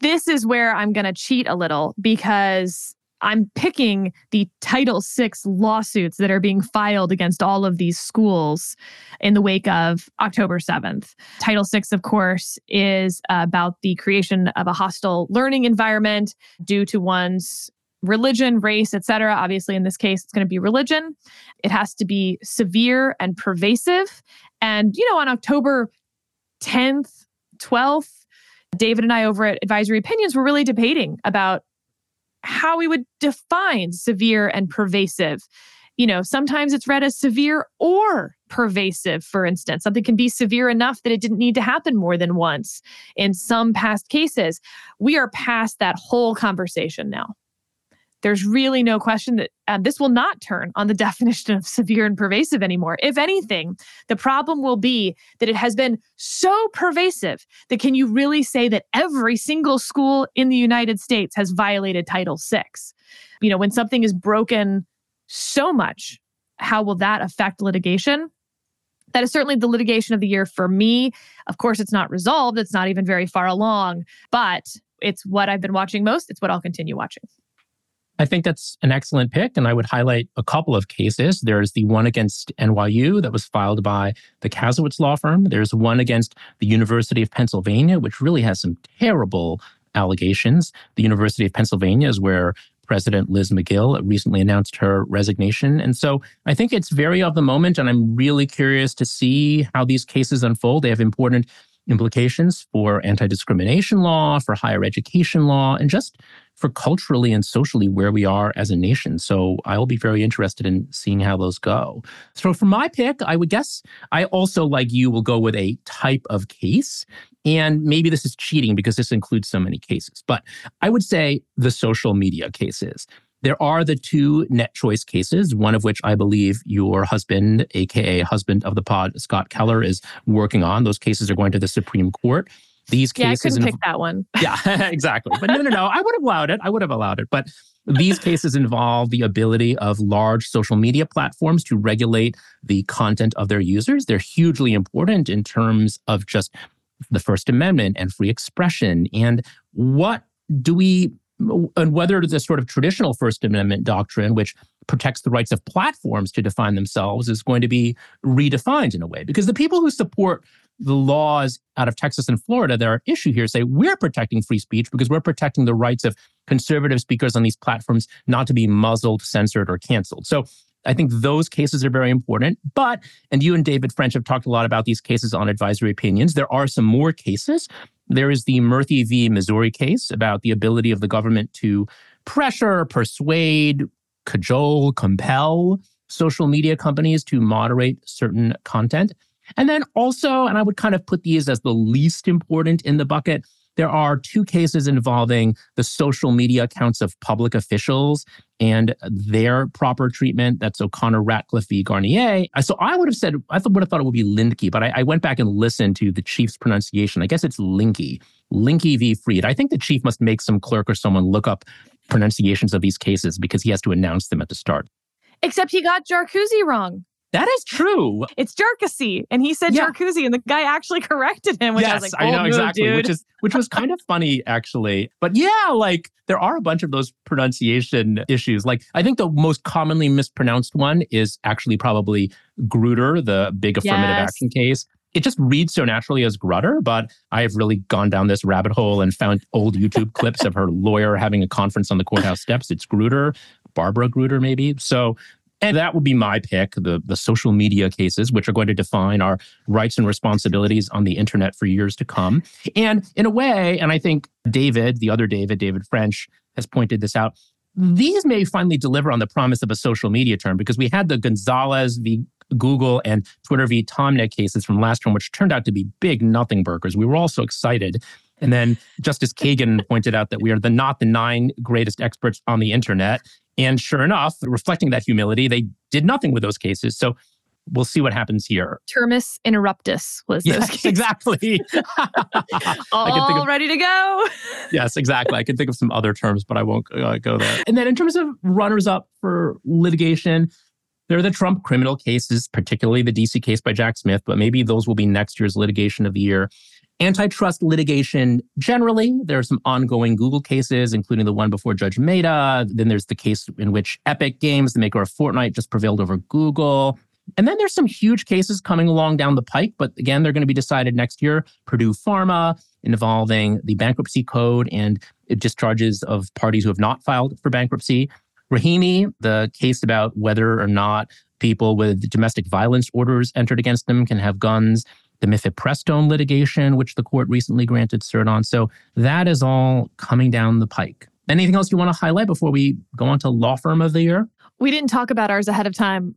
this is where I'm going to cheat a little because I'm picking the Title VI lawsuits that are being filed against all of these schools in the wake of October 7th. Title VI, of course, is about the creation of a hostile learning environment due to one's religion, race, etc. Obviously, in this case, it's going to be religion. It has to be severe and pervasive. And, you know, on October 10th, 12th, David and I over at Advisory Opinions were really debating about how we would define severe and pervasive. You know, sometimes it's read as severe or pervasive, for instance. Something can be severe enough that it didn't need to happen more than once in some past cases. We are past that whole conversation now. There's really no question that um, this will not turn on the definition of severe and pervasive anymore. If anything, the problem will be that it has been so pervasive that can you really say that every single school in the United States has violated Title VI? You know, when something is broken so much, how will that affect litigation? That is certainly the litigation of the year for me. Of course, it's not resolved, it's not even very far along, but it's what I've been watching most. It's what I'll continue watching. I think that's an excellent pick. And I would highlight a couple of cases. There's the one against NYU that was filed by the Kasowitz law firm. There's one against the University of Pennsylvania, which really has some terrible allegations. The University of Pennsylvania is where President Liz Magill recently announced her resignation. And so I think it's very of the moment. And I'm really curious to see how these cases unfold. They have important implications for anti discrimination law, for higher education law, and just for culturally and socially where we are as a nation. So I will be very interested in seeing how those go. So for my pick, I would guess I also, like you, will go with a type of case. And maybe this is cheating because this includes so many cases, but I would say the social media cases. There are the two net choice cases, one of which I believe your husband, AKA husband of the pod, Scott Keller, is working on. Those cases are going to the Supreme Court. These yeah, cases. I couldn't inv- pick that one. yeah, exactly. But no, no, no. I would have allowed it. I would have allowed it. But these cases involve the ability of large social media platforms to regulate the content of their users. They're hugely important in terms of just the First Amendment and free expression. And what do we and whether the sort of traditional First Amendment doctrine, which protects the rights of platforms to define themselves, is going to be redefined in a way. Because the people who support the laws out of Texas and Florida that are at issue here say we're protecting free speech because we're protecting the rights of conservative speakers on these platforms not to be muzzled, censored, or canceled. So I think those cases are very important. But, and you and David French have talked a lot about these cases on advisory opinions. There are some more cases there is the Murthy v. Missouri case about the ability of the government to pressure, persuade, cajole, compel social media companies to moderate certain content. And then also, and I would kind of put these as the least important in the bucket, there are two cases involving the social media accounts of public officials and their proper treatment. That's O'Connor-Ratliff v. Garnier. So I would have said, I would have thought it would be Lindke, but I, I went back and listened to the chief's pronunciation. I guess it's Linky, Linky v. Freed. I think the chief must make some clerk or someone look up pronunciations of these cases because he has to announce them at the start. Except he got Jarcuzi wrong. That is true. It's Jarkesy, and he said yeah. And the guy actually corrected him. Which yes, I, was like, I know move, exactly, dude. which is which was kind of funny actually. But yeah, like there are a bunch of those pronunciation issues. Like I think the most commonly mispronounced one is actually probably Grutter, the big affirmative Yes. action case. It just reads so naturally as Grutter, but I have really gone down this rabbit hole and found old YouTube clips of her lawyer having a conference on the courthouse steps. It's Grutter, Barbara Grutter, maybe. So and that would be my pick, the, the social media cases, which are going to define our rights and responsibilities on the internet for years to come. And in a way, and I think David, the other David, David French, has pointed this out, these may finally deliver on the promise of a social media term because we had the Gonzalez v. Google and Twitter v. Taamneh cases from last term, which turned out to be big nothing burgers. We were all so excited. And then Justice Kagan pointed out that we are the not the nine greatest experts on the internet. And sure enough, reflecting that humility, they did nothing with those cases. So we'll see what happens here. Termis interruptus was those Yes, cases. exactly. All of- ready to go. yes, exactly. I can think of some other terms, but I won't uh, go there. And then in terms of runners up for litigation, there are the Trump criminal cases, particularly the DC case by Jack Smith, but maybe those will be next year's litigation of the year. Antitrust litigation generally, there are some ongoing Google cases, including the one before Judge Mehta. Then there's the case in which Epic Games, the maker of Fortnite, just prevailed over Google. And then there's some huge cases coming along down the pike, but again, they're going to be decided next year. Purdue Pharma involving the bankruptcy code and discharges of parties who have not filed for bankruptcy. Rahimi, the case about whether or not people with domestic violence orders entered against them can have guns. The mifepristone litigation, which the court recently granted cert on. So that is all coming down the pike. Anything else you want to highlight before we go on to law firm of the year? We didn't talk about ours ahead of time,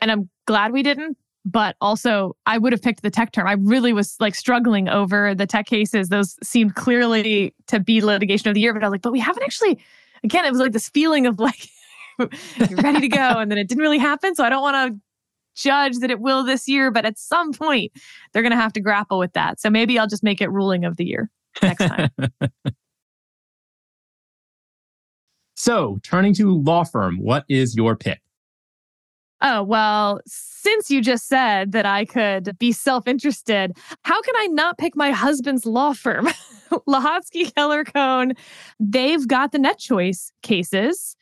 and I'm glad we didn't. But also, I would have picked the tech term. I really was like struggling over the tech cases. Those seemed clearly to be litigation of the year, but I was like, but we haven't actually. Again, it was like this feeling of like you're ready to go, and then it didn't really happen. So I don't want to judge that it will this year, but at some point they're going to have to grapple with that. So maybe I'll just make it ruling of the year next time. so, turning to law firm, what is your pick? Oh, well, since you just said that I could be self interested, how can I not pick my husband's law firm? Lehotsky Keller Cohn, they've got the net choice cases.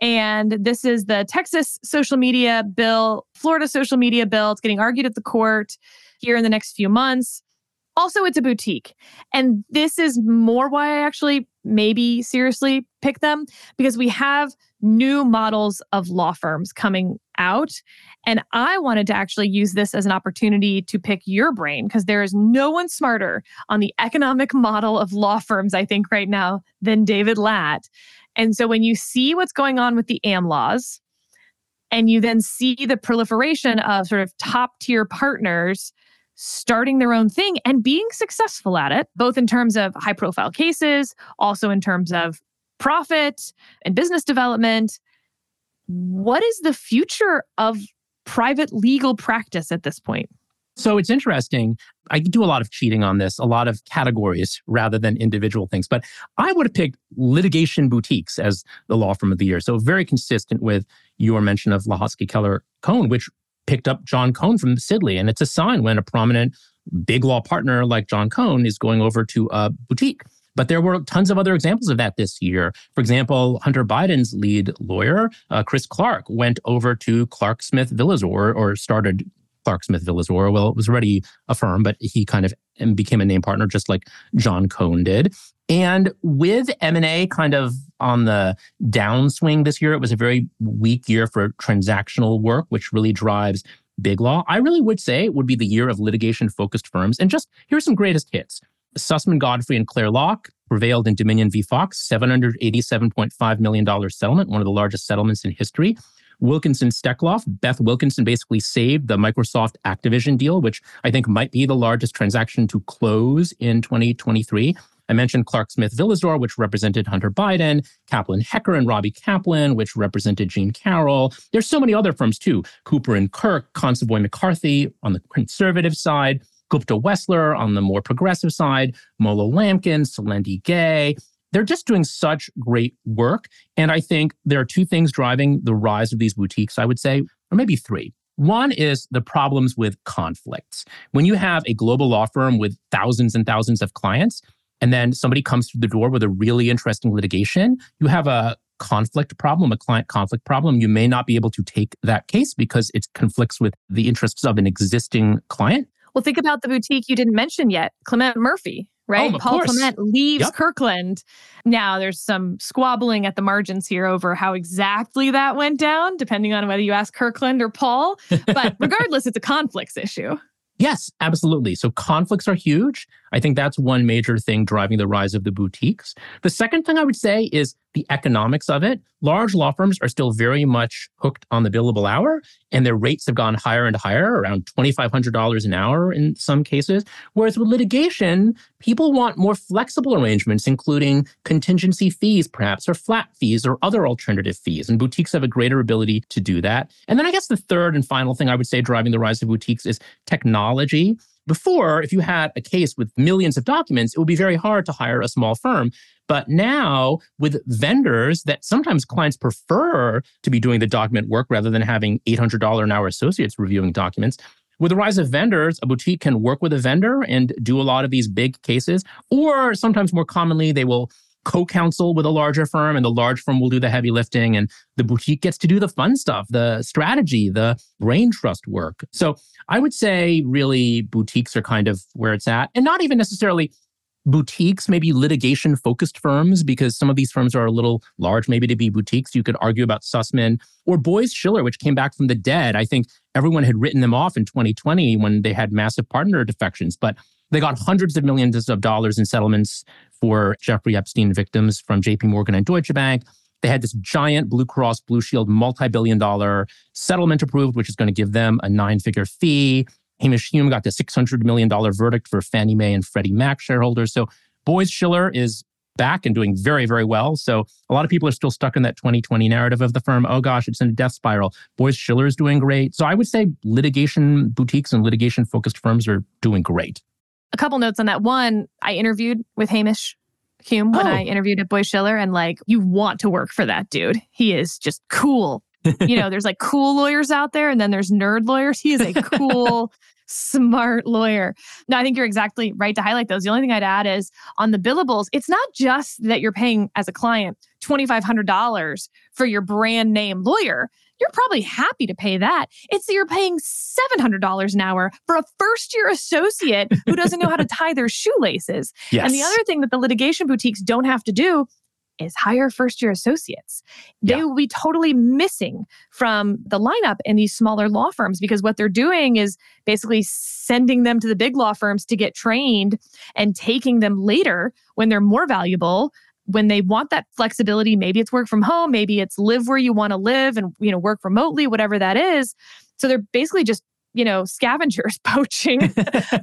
And this is the Texas social media bill, Florida social media bill. It's getting argued at the court here in the next few months. Also, it's a boutique. And this is more why I actually maybe seriously pick them because we have new models of law firms coming out. And I wanted to actually use this as an opportunity to pick your brain because there is no one smarter on the economic model of law firms, I think, right now than David Lat. And so when you see what's going on with the AM laws, and you then see the proliferation of sort of top tier partners starting their own thing and being successful at it, both in terms of high profile cases, also in terms of profit and business development. What is the future of private legal practice at this point? So it's interesting. I do a lot of cheating on this, a lot of categories rather than individual things. But I would have picked litigation boutiques as the law firm of the year. So very consistent with your mention of Lehotsky Keller Cohn, which picked up John Cohn from Sidley. And it's a sign when a prominent big law partner like John Cohn is going over to a boutique. But there were tons of other examples of that this year. For example, Hunter Biden's lead lawyer, uh, Chris Clark, went over to Clark Smith Villazor or started Clark Smith Villazor. Well, it was already a firm, but he kind of became a name partner just like John Cohn did. And with M&A kind of on the downswing this year, it was a very weak year for transactional work, which really drives big law. I really would say it would be the year of litigation focused firms. And just here's some greatest hits. Susman Godfrey and Clare Locke prevailed in Dominion v. Fox, $787.5 million settlement, one of the largest settlements in history. Wilkinson Stekloff, Beth Wilkinson basically saved the Microsoft Activision deal, which I think might be the largest transaction to close in 2023. I mentioned Clark Smith Villazor, which represented Hunter Biden, Kaplan Hecker and Robbie Kaplan, which represented Jean Carroll. There's so many other firms too. Cooper and Kirk, Consovoy McCarthy on the conservative side, Gupta Wessler on the more progressive side, Moeller Lamkin, Selendy Gay. They're just doing such great work. And I think there are two things driving the rise of these boutiques, I would say, or maybe three. One is the problems with conflicts. When you have a global law firm with thousands and thousands of clients, and then somebody comes through the door with a really interesting litigation, you have a conflict problem, a client conflict problem. You may not be able to take that case because it conflicts with the interests of an existing client. Well, think about the boutique you didn't mention yet, Clement Murphy, Oh, right? Oh, Paul course. Clement leaves Yep. Kirkland. Now there's some squabbling at the margins here over how exactly that went down, depending on whether you ask Kirkland or Paul. But regardless, it's a conflicts issue. Yes, absolutely. So conflicts are huge. I think that's one major thing driving the rise of the boutiques. The second thing I would say is the economics of it. Large law firms are still very much hooked on the billable hour, and their rates have gone higher and higher, around $2,500 an hour in some cases. Whereas with litigation, people want more flexible arrangements, including contingency fees, perhaps, or flat fees, or other alternative fees. And boutiques have a greater ability to do that. And then I guess the third and final thing I would say driving the rise of boutiques is technology. Before, if you had a case with millions of documents, it would be very hard to hire a small firm. But now, with vendors that sometimes clients prefer to be doing the document work rather than having $800 an hour associates reviewing documents, with the rise of vendors, a boutique can work with a vendor and do a lot of these big cases. Or sometimes more commonly, they will co counsel with a larger firm and the large firm will do the heavy lifting and the boutique gets to do the fun stuff, the strategy, the brain trust work. So I would say really boutiques are kind of where it's at and not even necessarily boutiques, maybe litigation focused firms, because some of these firms are a little large, maybe to be boutiques. You could argue about Susman or Boies Schiller, which came back from the dead. I think everyone had written them off in 2020 when they had massive partner defections, but they got hundreds of millions of dollars in settlements for Jeffrey Epstein victims from JP Morgan and Deutsche Bank. They had this giant Blue Cross Blue Shield multi billion dollar settlement approved, which is going to give them a nine figure fee. Hamish Hume got the $600 million verdict for Fannie Mae and Freddie Mac shareholders. So Boies Schiller is back and doing very, very well. So a lot of people are still stuck in that 2020 narrative of the firm. Oh gosh, it's in a death spiral. Boies Schiller is doing great. So I would say litigation boutiques and litigation focused firms are doing great. A couple notes on that. One, I interviewed with Hamish Hume when Oh. I interviewed at Boy Schiller, and like, you want to work for that dude. He is just cool. you know, there's like cool lawyers out there and then there's nerd lawyers. He is a cool, smart lawyer. No, I think you're exactly right to highlight those. The only thing I'd add is on the billables, it's not just that you're paying as a client $2,500 for your brand name lawyer. You're probably happy to pay that. It's that you're paying $700 an hour for a first year associate who doesn't know how to tie their shoelaces. Yes. And the other thing that the litigation boutiques don't have to do is hire first year associates. They Yeah. will be totally missing from the lineup in these smaller law firms because what they're doing is basically sending them to the big law firms to get trained and taking them later when they're more valuable when they want that flexibility maybe it's work from home maybe it's live where you want to live and you know work remotely whatever that is. So they're basically just you know scavengers poaching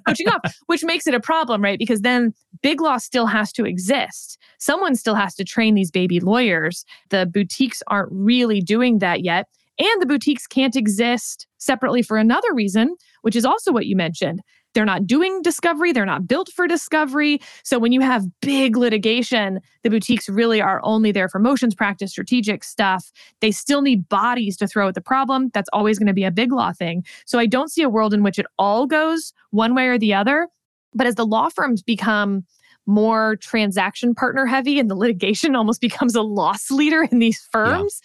poaching off which makes it a problem right? Because then big law still has to exist. Someone still has to train these baby lawyers. The boutiques aren't really doing that yet. And the boutiques can't exist separately for another reason which is also what you mentioned they're not doing discovery. They're not built for discovery. So when you have big litigation the boutiques really are only there for motions practice strategic stuff. They still need bodies to throw at the problem. That's always going to be a big law thing. So i don't see a world in which it all goes one way or the other. But as the law firms become more transaction partner heavy and the litigation almost becomes a loss leader in these firms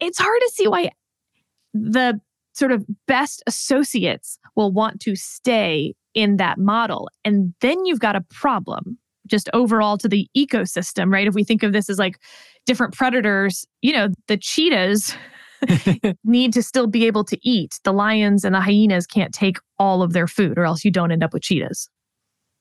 it's hard to see why the sort of best associates will want to stay in that model. And then you've got a problem just overall to the ecosystem, right? If we think of this as like different predators, you know, the cheetahs need to still be able to eat. The lions and the hyenas can't take all of their food, or else you don't end up with cheetahs.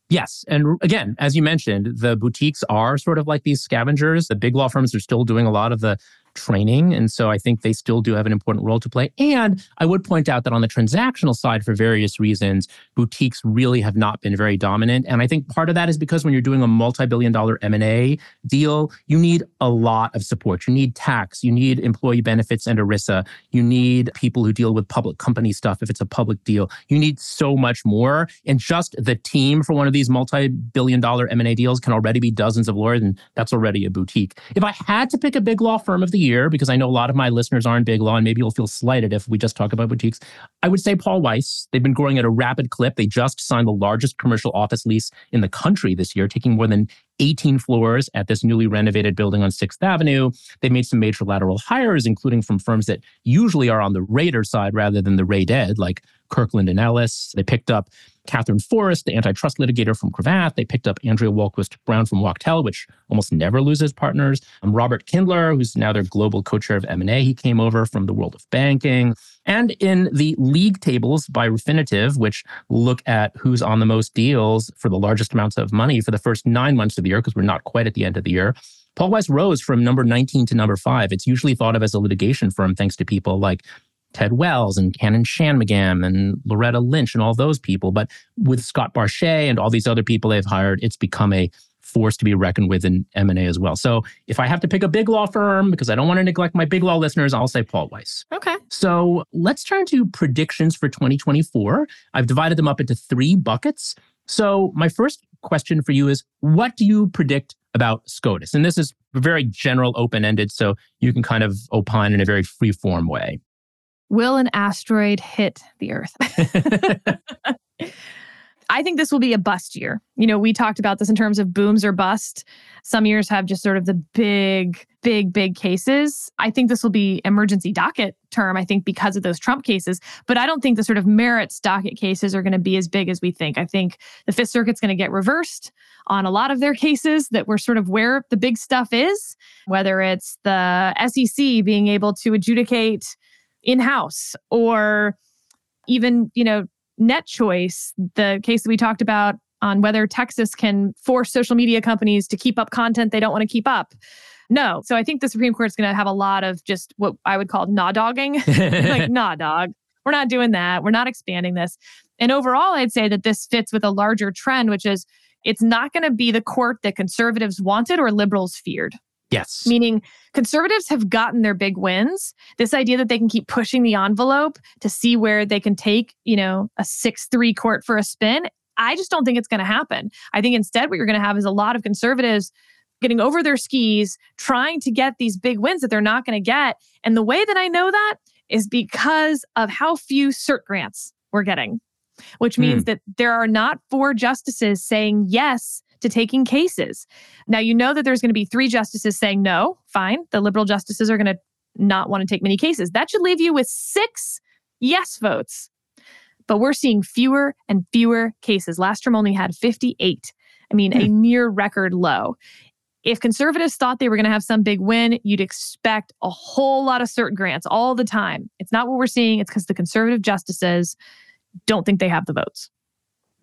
Yes. And again, as you mentioned, the boutiques are sort of like these scavengers. The big law firms are still doing a lot of the training. And so I think they still do have an important role to play. And I would point out that on the transactional side, for various reasons, boutiques really have not been very dominant. And I think part of that is because when you're doing a multi-billion dollar M&A deal, you need a lot of support. You need tax, you need employee benefits and ERISA, you need people who deal with public company stuff if it's a public deal. You need so much more. And just the team for one of these multi-billion dollar M&A deals can already be dozens of lawyers, and that's already a boutique. If I had to pick a big law firm of the year, because I know a lot of my listeners aren't big law, and maybe you'll feel slighted if we just talk about boutiques, I would say Paul Weiss. They've been growing at a rapid clip. They just signed the largest commercial office lease in the country this year, taking more than 18 floors at this newly renovated building on 6th Avenue. They made some major lateral hires, including from firms that usually are on the Raider side rather than the Ray Dead, like Kirkland and Ellis. They picked up Katherine Forrest, the antitrust litigator from Cravath. They picked up Andrea Wahlquist Brown from Wachtell, which almost never loses partners. Um, Robert Kindler, who's now their global co-chair of M&A. He came over from the world of banking. And in the league tables by Refinitiv, which look at who's on the most deals for the largest amounts of money for the first nine months of the year, because we're not quite at the end of the year, Paul Weiss rose from number 19 to number five. It's usually thought of as a litigation firm thanks to people like Ted Wells and Kannon Shanmugam and Loretta Lynch and all those people. But with Scott Barshay and all these other people they've hired, it's become a force to be reckoned with in M&A as well. So if I have to pick a big law firm, because I don't want to neglect my big law listeners, I'll say Paul Weiss. Okay. So let's turn to predictions for 2024. I've divided them up into three buckets. So my first question for you is what do you predict about SCOTUS? And this is very general, open ended, so you can kind of opine in a very free form way. Will an asteroid hit the Earth? I think this will be a bust year. You know, we talked about this in terms of booms or bust. Some years have just sort of the big, big, big cases. I think this will be emergency docket term, I think, because of those Trump cases. But I don't think the sort of merits docket cases are going to be as big as we think. I think the Fifth Circuit's going to get reversed on a lot of their cases that were sort of where the big stuff is, whether it's the SEC being able to adjudicate in house or even, you know, net choice, the case that we talked about on whether Texas can force social media companies to keep up content they don't want to keep up. No. So I think the Supreme Court is going to have a lot of just what I would call gnaw dogging. like, nah, dog, we're not doing that. We're not expanding this. And overall, I'd say that this fits with a larger trend, which is it's not going to be the court that conservatives wanted or liberals feared. Yes. Meaning conservatives have gotten their big wins. This idea that they can keep pushing the envelope to see where they can take, you know, a 6-3 court for a spin. I just don't think it's going to happen. I think instead what you're going to have is a lot of conservatives getting over their skis, trying to get these big wins that they're not going to get. And the way that I know that is because of how few cert grants we're getting, which means mm. that there are not four justices saying yes to taking cases. Now, you know that there's going to be three justices saying no, fine. The liberal justices are going to not want to take many cases. That should leave you with six yes votes. But we're seeing fewer and fewer cases. Last term only had 58. I mean, a hmm. near record low. If conservatives thought they were going to have some big win, you'd expect a whole lot of cert grants all the time. It's not what we're seeing. It's because the conservative justices don't think they have the votes.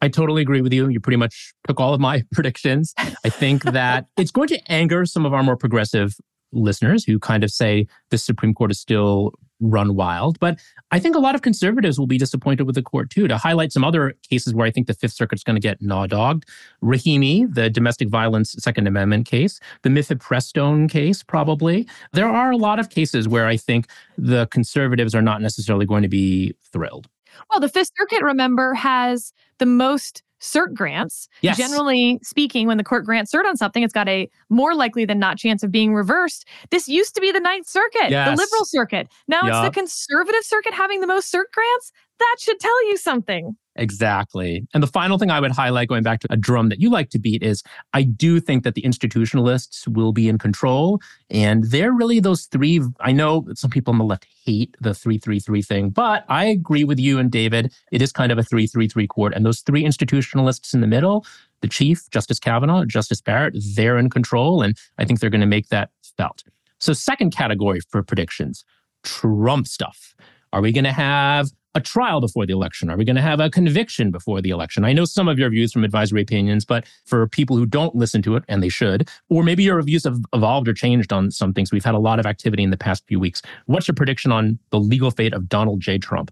I totally agree with you. You pretty much took all of my predictions. I think that it's going to anger some of our more progressive listeners who kind of say the Supreme Court is still run wild. But I think a lot of conservatives will be disappointed with the court too. To highlight some other cases where I think the Fifth Circuit's going to get gnaw dogged Rahimi, the domestic violence Second Amendment case, the mifepristone case, probably. There are a lot of cases where I think the conservatives are not necessarily going to be thrilled. Well, the Fifth Circuit, remember, has the most cert grants. Yes. Generally speaking, when the court grants cert on something, it's got a more likely than not chance of being reversed. This used to be the Ninth Circuit, yes. the liberal circuit. Now yep. it's the conservative circuit having the most cert grants. That should tell you something. Exactly. And the final thing I would highlight, going back to a drum that you like to beat, is I do think that the institutionalists will be in control. And they're really those three. I know some people on the left hate the 333 thing, but I agree with you and David. It is kind of a 333 court. And those three institutionalists in the middle, the chief, Justice Kavanaugh, Justice Barrett, they're in control. And I think they're going to make that felt. So, second category for predictions Trump stuff. Are we going to have a trial before the election? Are we going to have a conviction before the election? I know some of your views from advisory opinions, but for people who don't listen to it, and they should, or maybe your views have evolved or changed on some things. We've had a lot of activity in the past few weeks. What's your prediction on the legal fate of Donald J. Trump?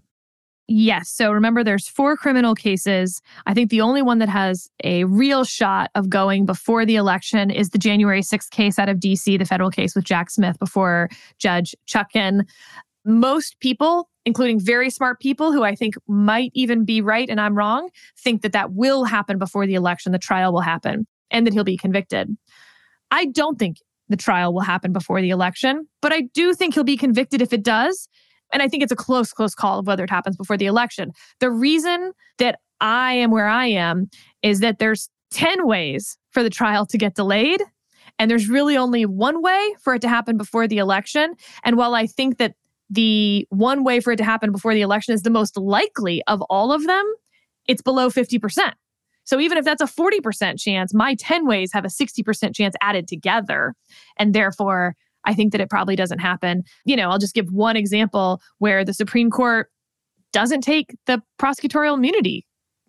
Yes. So remember, there's four criminal cases. I think the only one that has a real shot of going before the election is the January 6th case out of DC, the federal case with Jack Smith before Judge Chutkan. Most people including very smart people who I think might even be right and I'm wrong, think that that will happen before the election, the trial will happen, and that he'll be convicted. I don't think the trial will happen before the election, but I do think he'll be convicted if it does. And I think it's a close, close call of whether it happens before the election. The reason that I am where I am is that there's 10 ways for the trial to get delayed. And there's really only one way for it to happen before the election. And while I think that the one way for it to happen before the election is the most likely of all of them, it's below 50%. So even if that's a 40% chance, my 10 ways have a 60% chance added together. And therefore, I think that it probably doesn't happen. You know, I'll just give one example where the Supreme Court doesn't take the prosecutorial immunity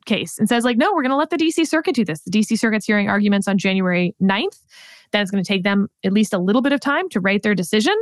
case and says, like, no, we're going to let the DC Circuit do this. The DC Circuit's hearing arguments on January 9th. Then it's going to take them at least a little bit of time to write their decision.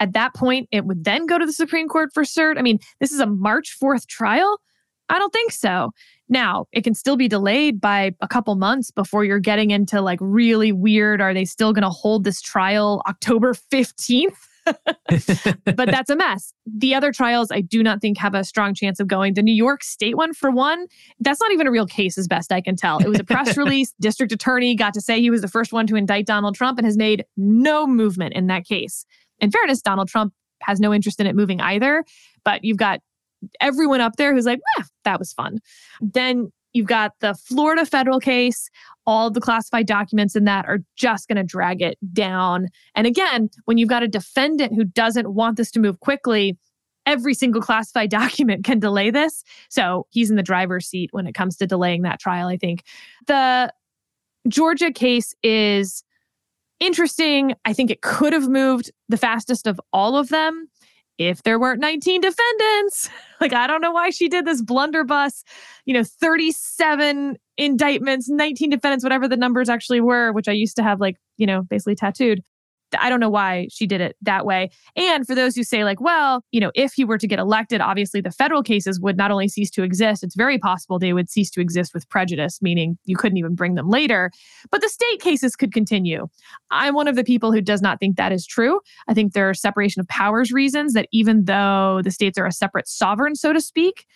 At that point, it would then go to the Supreme Court for cert. I mean, this is a March 4th trial. I don't think so. Now, it can still be delayed by a couple months before you're getting into like really weird. Are they still going to hold this trial October 15th? but that's a mess. The other trials, I do not think have a strong chance of going. The New York State one, for one, that's not even a real case, as best I can tell. It was a press release. District attorney got to say he was the first one to indict Donald Trump and has made no movement in that case in fairness, Donald Trump has no interest in it moving either. But you've got everyone up there who's like, eh, that was fun. Then you've got the Florida federal case. All the classified documents in that are just going to drag it down. And again, when you've got a defendant who doesn't want this to move quickly, every single classified document can delay this. So he's in the driver's seat when it comes to delaying that trial, I think. The Georgia case is interesting. I think it could have moved the fastest of all of them if there weren't 19 defendants. Like, I don't know why she did this blunderbuss, you know, 37 indictments, 19 defendants, whatever the numbers actually were, which I used to have like, you know, basically tattooed. I don't know why she did it that way. And for those who say, like, well, you know, if he were to get elected, obviously the federal cases would not only cease to exist, it's very possible they would cease to exist with prejudice, meaning you couldn't even bring them later. But the state cases could continue. I'm one of the people who does not think that is true. I think there are separation of powers reasons that even though the states are a separate sovereign, so to speak,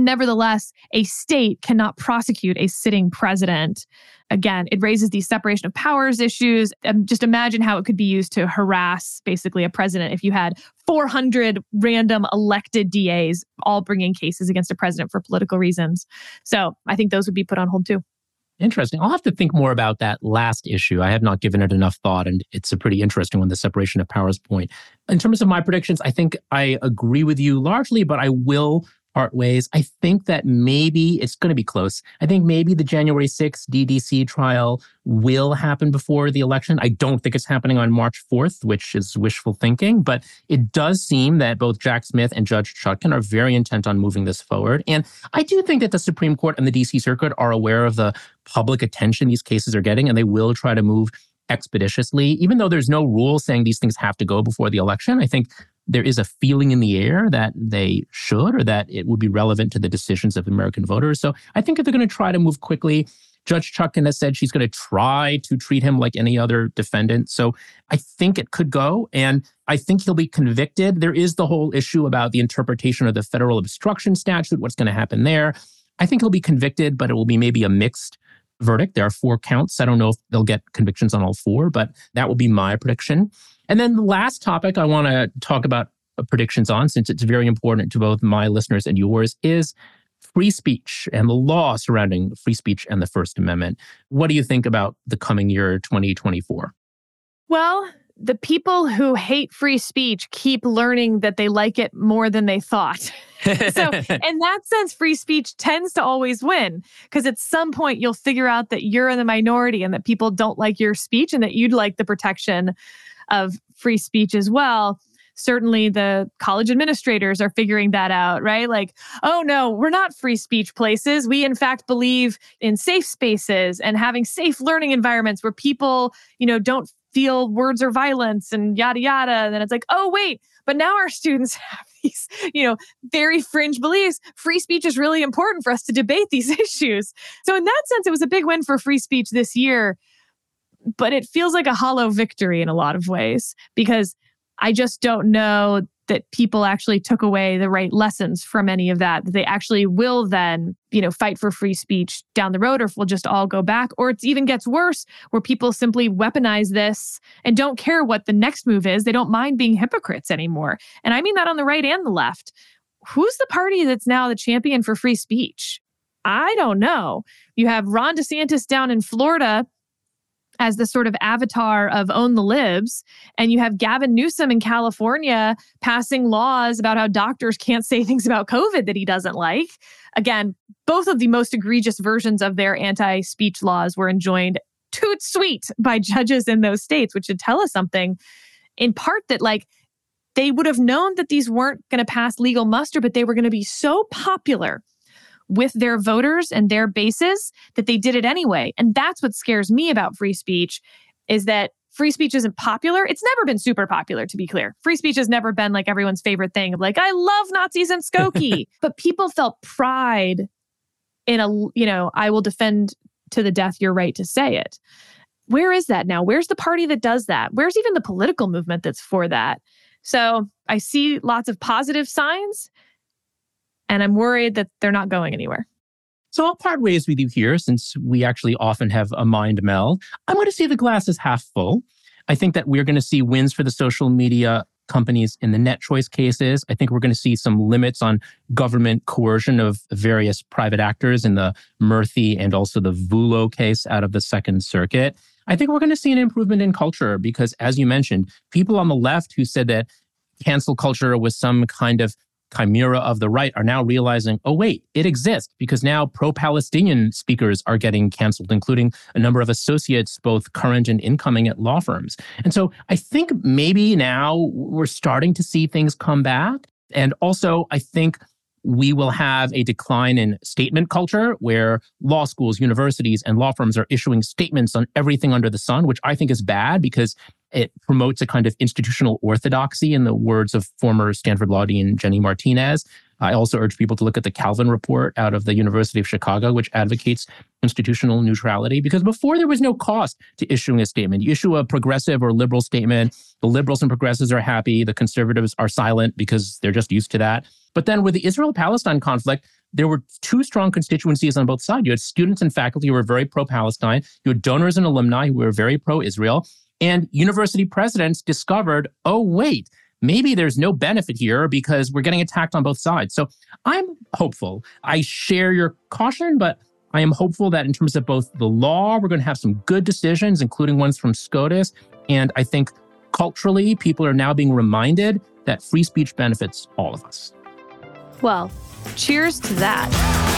Nevertheless, a state cannot prosecute a sitting president. Again, it raises these separation of powers issues. And just imagine how it could be used to harass basically a president if you had 400 random elected DAs all bringing cases against a president for political reasons. So I think those would be put on hold too. Interesting. I'll have to think more about that last issue. I have not given it enough thought, and it's a pretty interesting one, the separation of powers point. In terms of my predictions, I think I agree with you largely, but I will part ways. I think that maybe it's going to be close. I think maybe the January 6th DDC trial will happen before the election. I don't think it's happening on March 4th, which is wishful thinking, but it does seem that both Jack Smith and Judge Chutkan are very intent on moving this forward. And I do think that the Supreme Court and the DC Circuit are aware of the public attention these cases are getting, and they will try to move expeditiously, even though there's no rule saying these things have to go before the election. I think there is a feeling in the air that they should or that it would be relevant to the decisions of American voters. So I think if they're going to try to move quickly, Judge Chutkan has said she's going to try to treat him like any other defendant. So I think it could go. And I think he'll be convicted. There is the whole issue about the interpretation of the federal obstruction statute, what's going to happen there. I think he'll be convicted, but it will be maybe a mixed verdict. There are four counts. I don't know if they'll get convictions on all four, but that will be my prediction. And then the last topic I want to talk about uh, predictions on, since it's very important to both my listeners and yours, is free speech and the law surrounding free speech and the First Amendment. What do you think about the coming year 2024? Well, the people who hate free speech keep learning that they like it more than they thought. so, in that sense, free speech tends to always win because at some point you'll figure out that you're in the minority and that people don't like your speech and that you'd like the protection of free speech as well certainly the college administrators are figuring that out, right? Like, oh no, we're not free speech places. We, in fact, believe in safe spaces and having safe learning environments where people, you know, don't feel words or violence and yada, yada. And then it's like, oh, wait, but now our students have these, you know, very fringe beliefs. Free speech is really important for us to debate these issues. So, in that sense, it was a big win for free speech this year but it feels like a hollow victory in a lot of ways because I just don't know that people actually took away the right lessons from any of that that they actually will then you know fight for free speech down the road or if we'll just all go back. Or it even gets worse where people simply weaponize this and don't care what the next move is. They don't mind being hypocrites anymore. And i mean that on the right and the left. Who's the party that's now the champion for free speech? I don't know. You have ron desantis down in florida as the sort of avatar of own the libs. And you have Gavin Newsom in California passing laws about how doctors can't say things about COVID that he doesn't like. Again, both of the most egregious versions of their anti speech laws were enjoined toot sweet by judges in those states, which should tell us something in part that, like, they would have known that these weren't going to pass legal muster, but they were going to be so popular with their voters and their bases that they did it anyway. And that's what scares me about free speech is that free speech isn't popular. It's never been super popular, to be clear. Free speech has never been like everyone's favorite thing of like, I love Nazis and Skokie. but people felt pride in a, you know, I will defend to the death your right to say it. Where is that now? Where's the party that does that? Where's even the political movement that's for that? So I see lots of positive signs. And I'm worried that they're not going anywhere. So I'll part ways with you here since we actually often have a mind meld. I'm going to see the glass is half full. I think that we're going to see wins for the social media companies in the NetChoice cases. I think we're going to see some limits on government coercion of various private actors in the Murthy and also the Vullo case out of the Second Circuit. I think we're going to see an improvement in culture because, as you mentioned, people on the left who said that cancel culture was some kind of chimera of the right are now realizing, oh, wait, it exists because now pro Palestinian speakers are getting canceled, including a number of associates, both current and incoming at law firms. And so I think maybe now we're starting to see things come back. And also, I think we will have a decline in statement culture where law schools, universities, and law firms are issuing statements on everything under the sun, which I think is bad because it promotes a kind of institutional orthodoxy, in the words of former Stanford Law Dean Jenny Martinez. I also urge people to look at the Kalven Report out of the University of Chicago, which advocates institutional neutrality. Because before there was no cost to issuing a statement. You issue a progressive or liberal statement, the liberals and progressives are happy, the conservatives are silent because they're just used to that. But then with the Israel Palestine conflict, there were two strong constituencies on both sides. You had students and faculty who were very pro Palestine, you had donors and alumni who were very pro Israel, and university presidents discovered, oh, wait, maybe there's no benefit here because we're getting attacked on both sides. So I'm hopeful. I share your caution, but I am hopeful that in terms of both the law, we're going to have some good decisions, including ones from SCOTUS. And I think culturally, people are now being reminded that free speech benefits all of us. Well, cheers to that.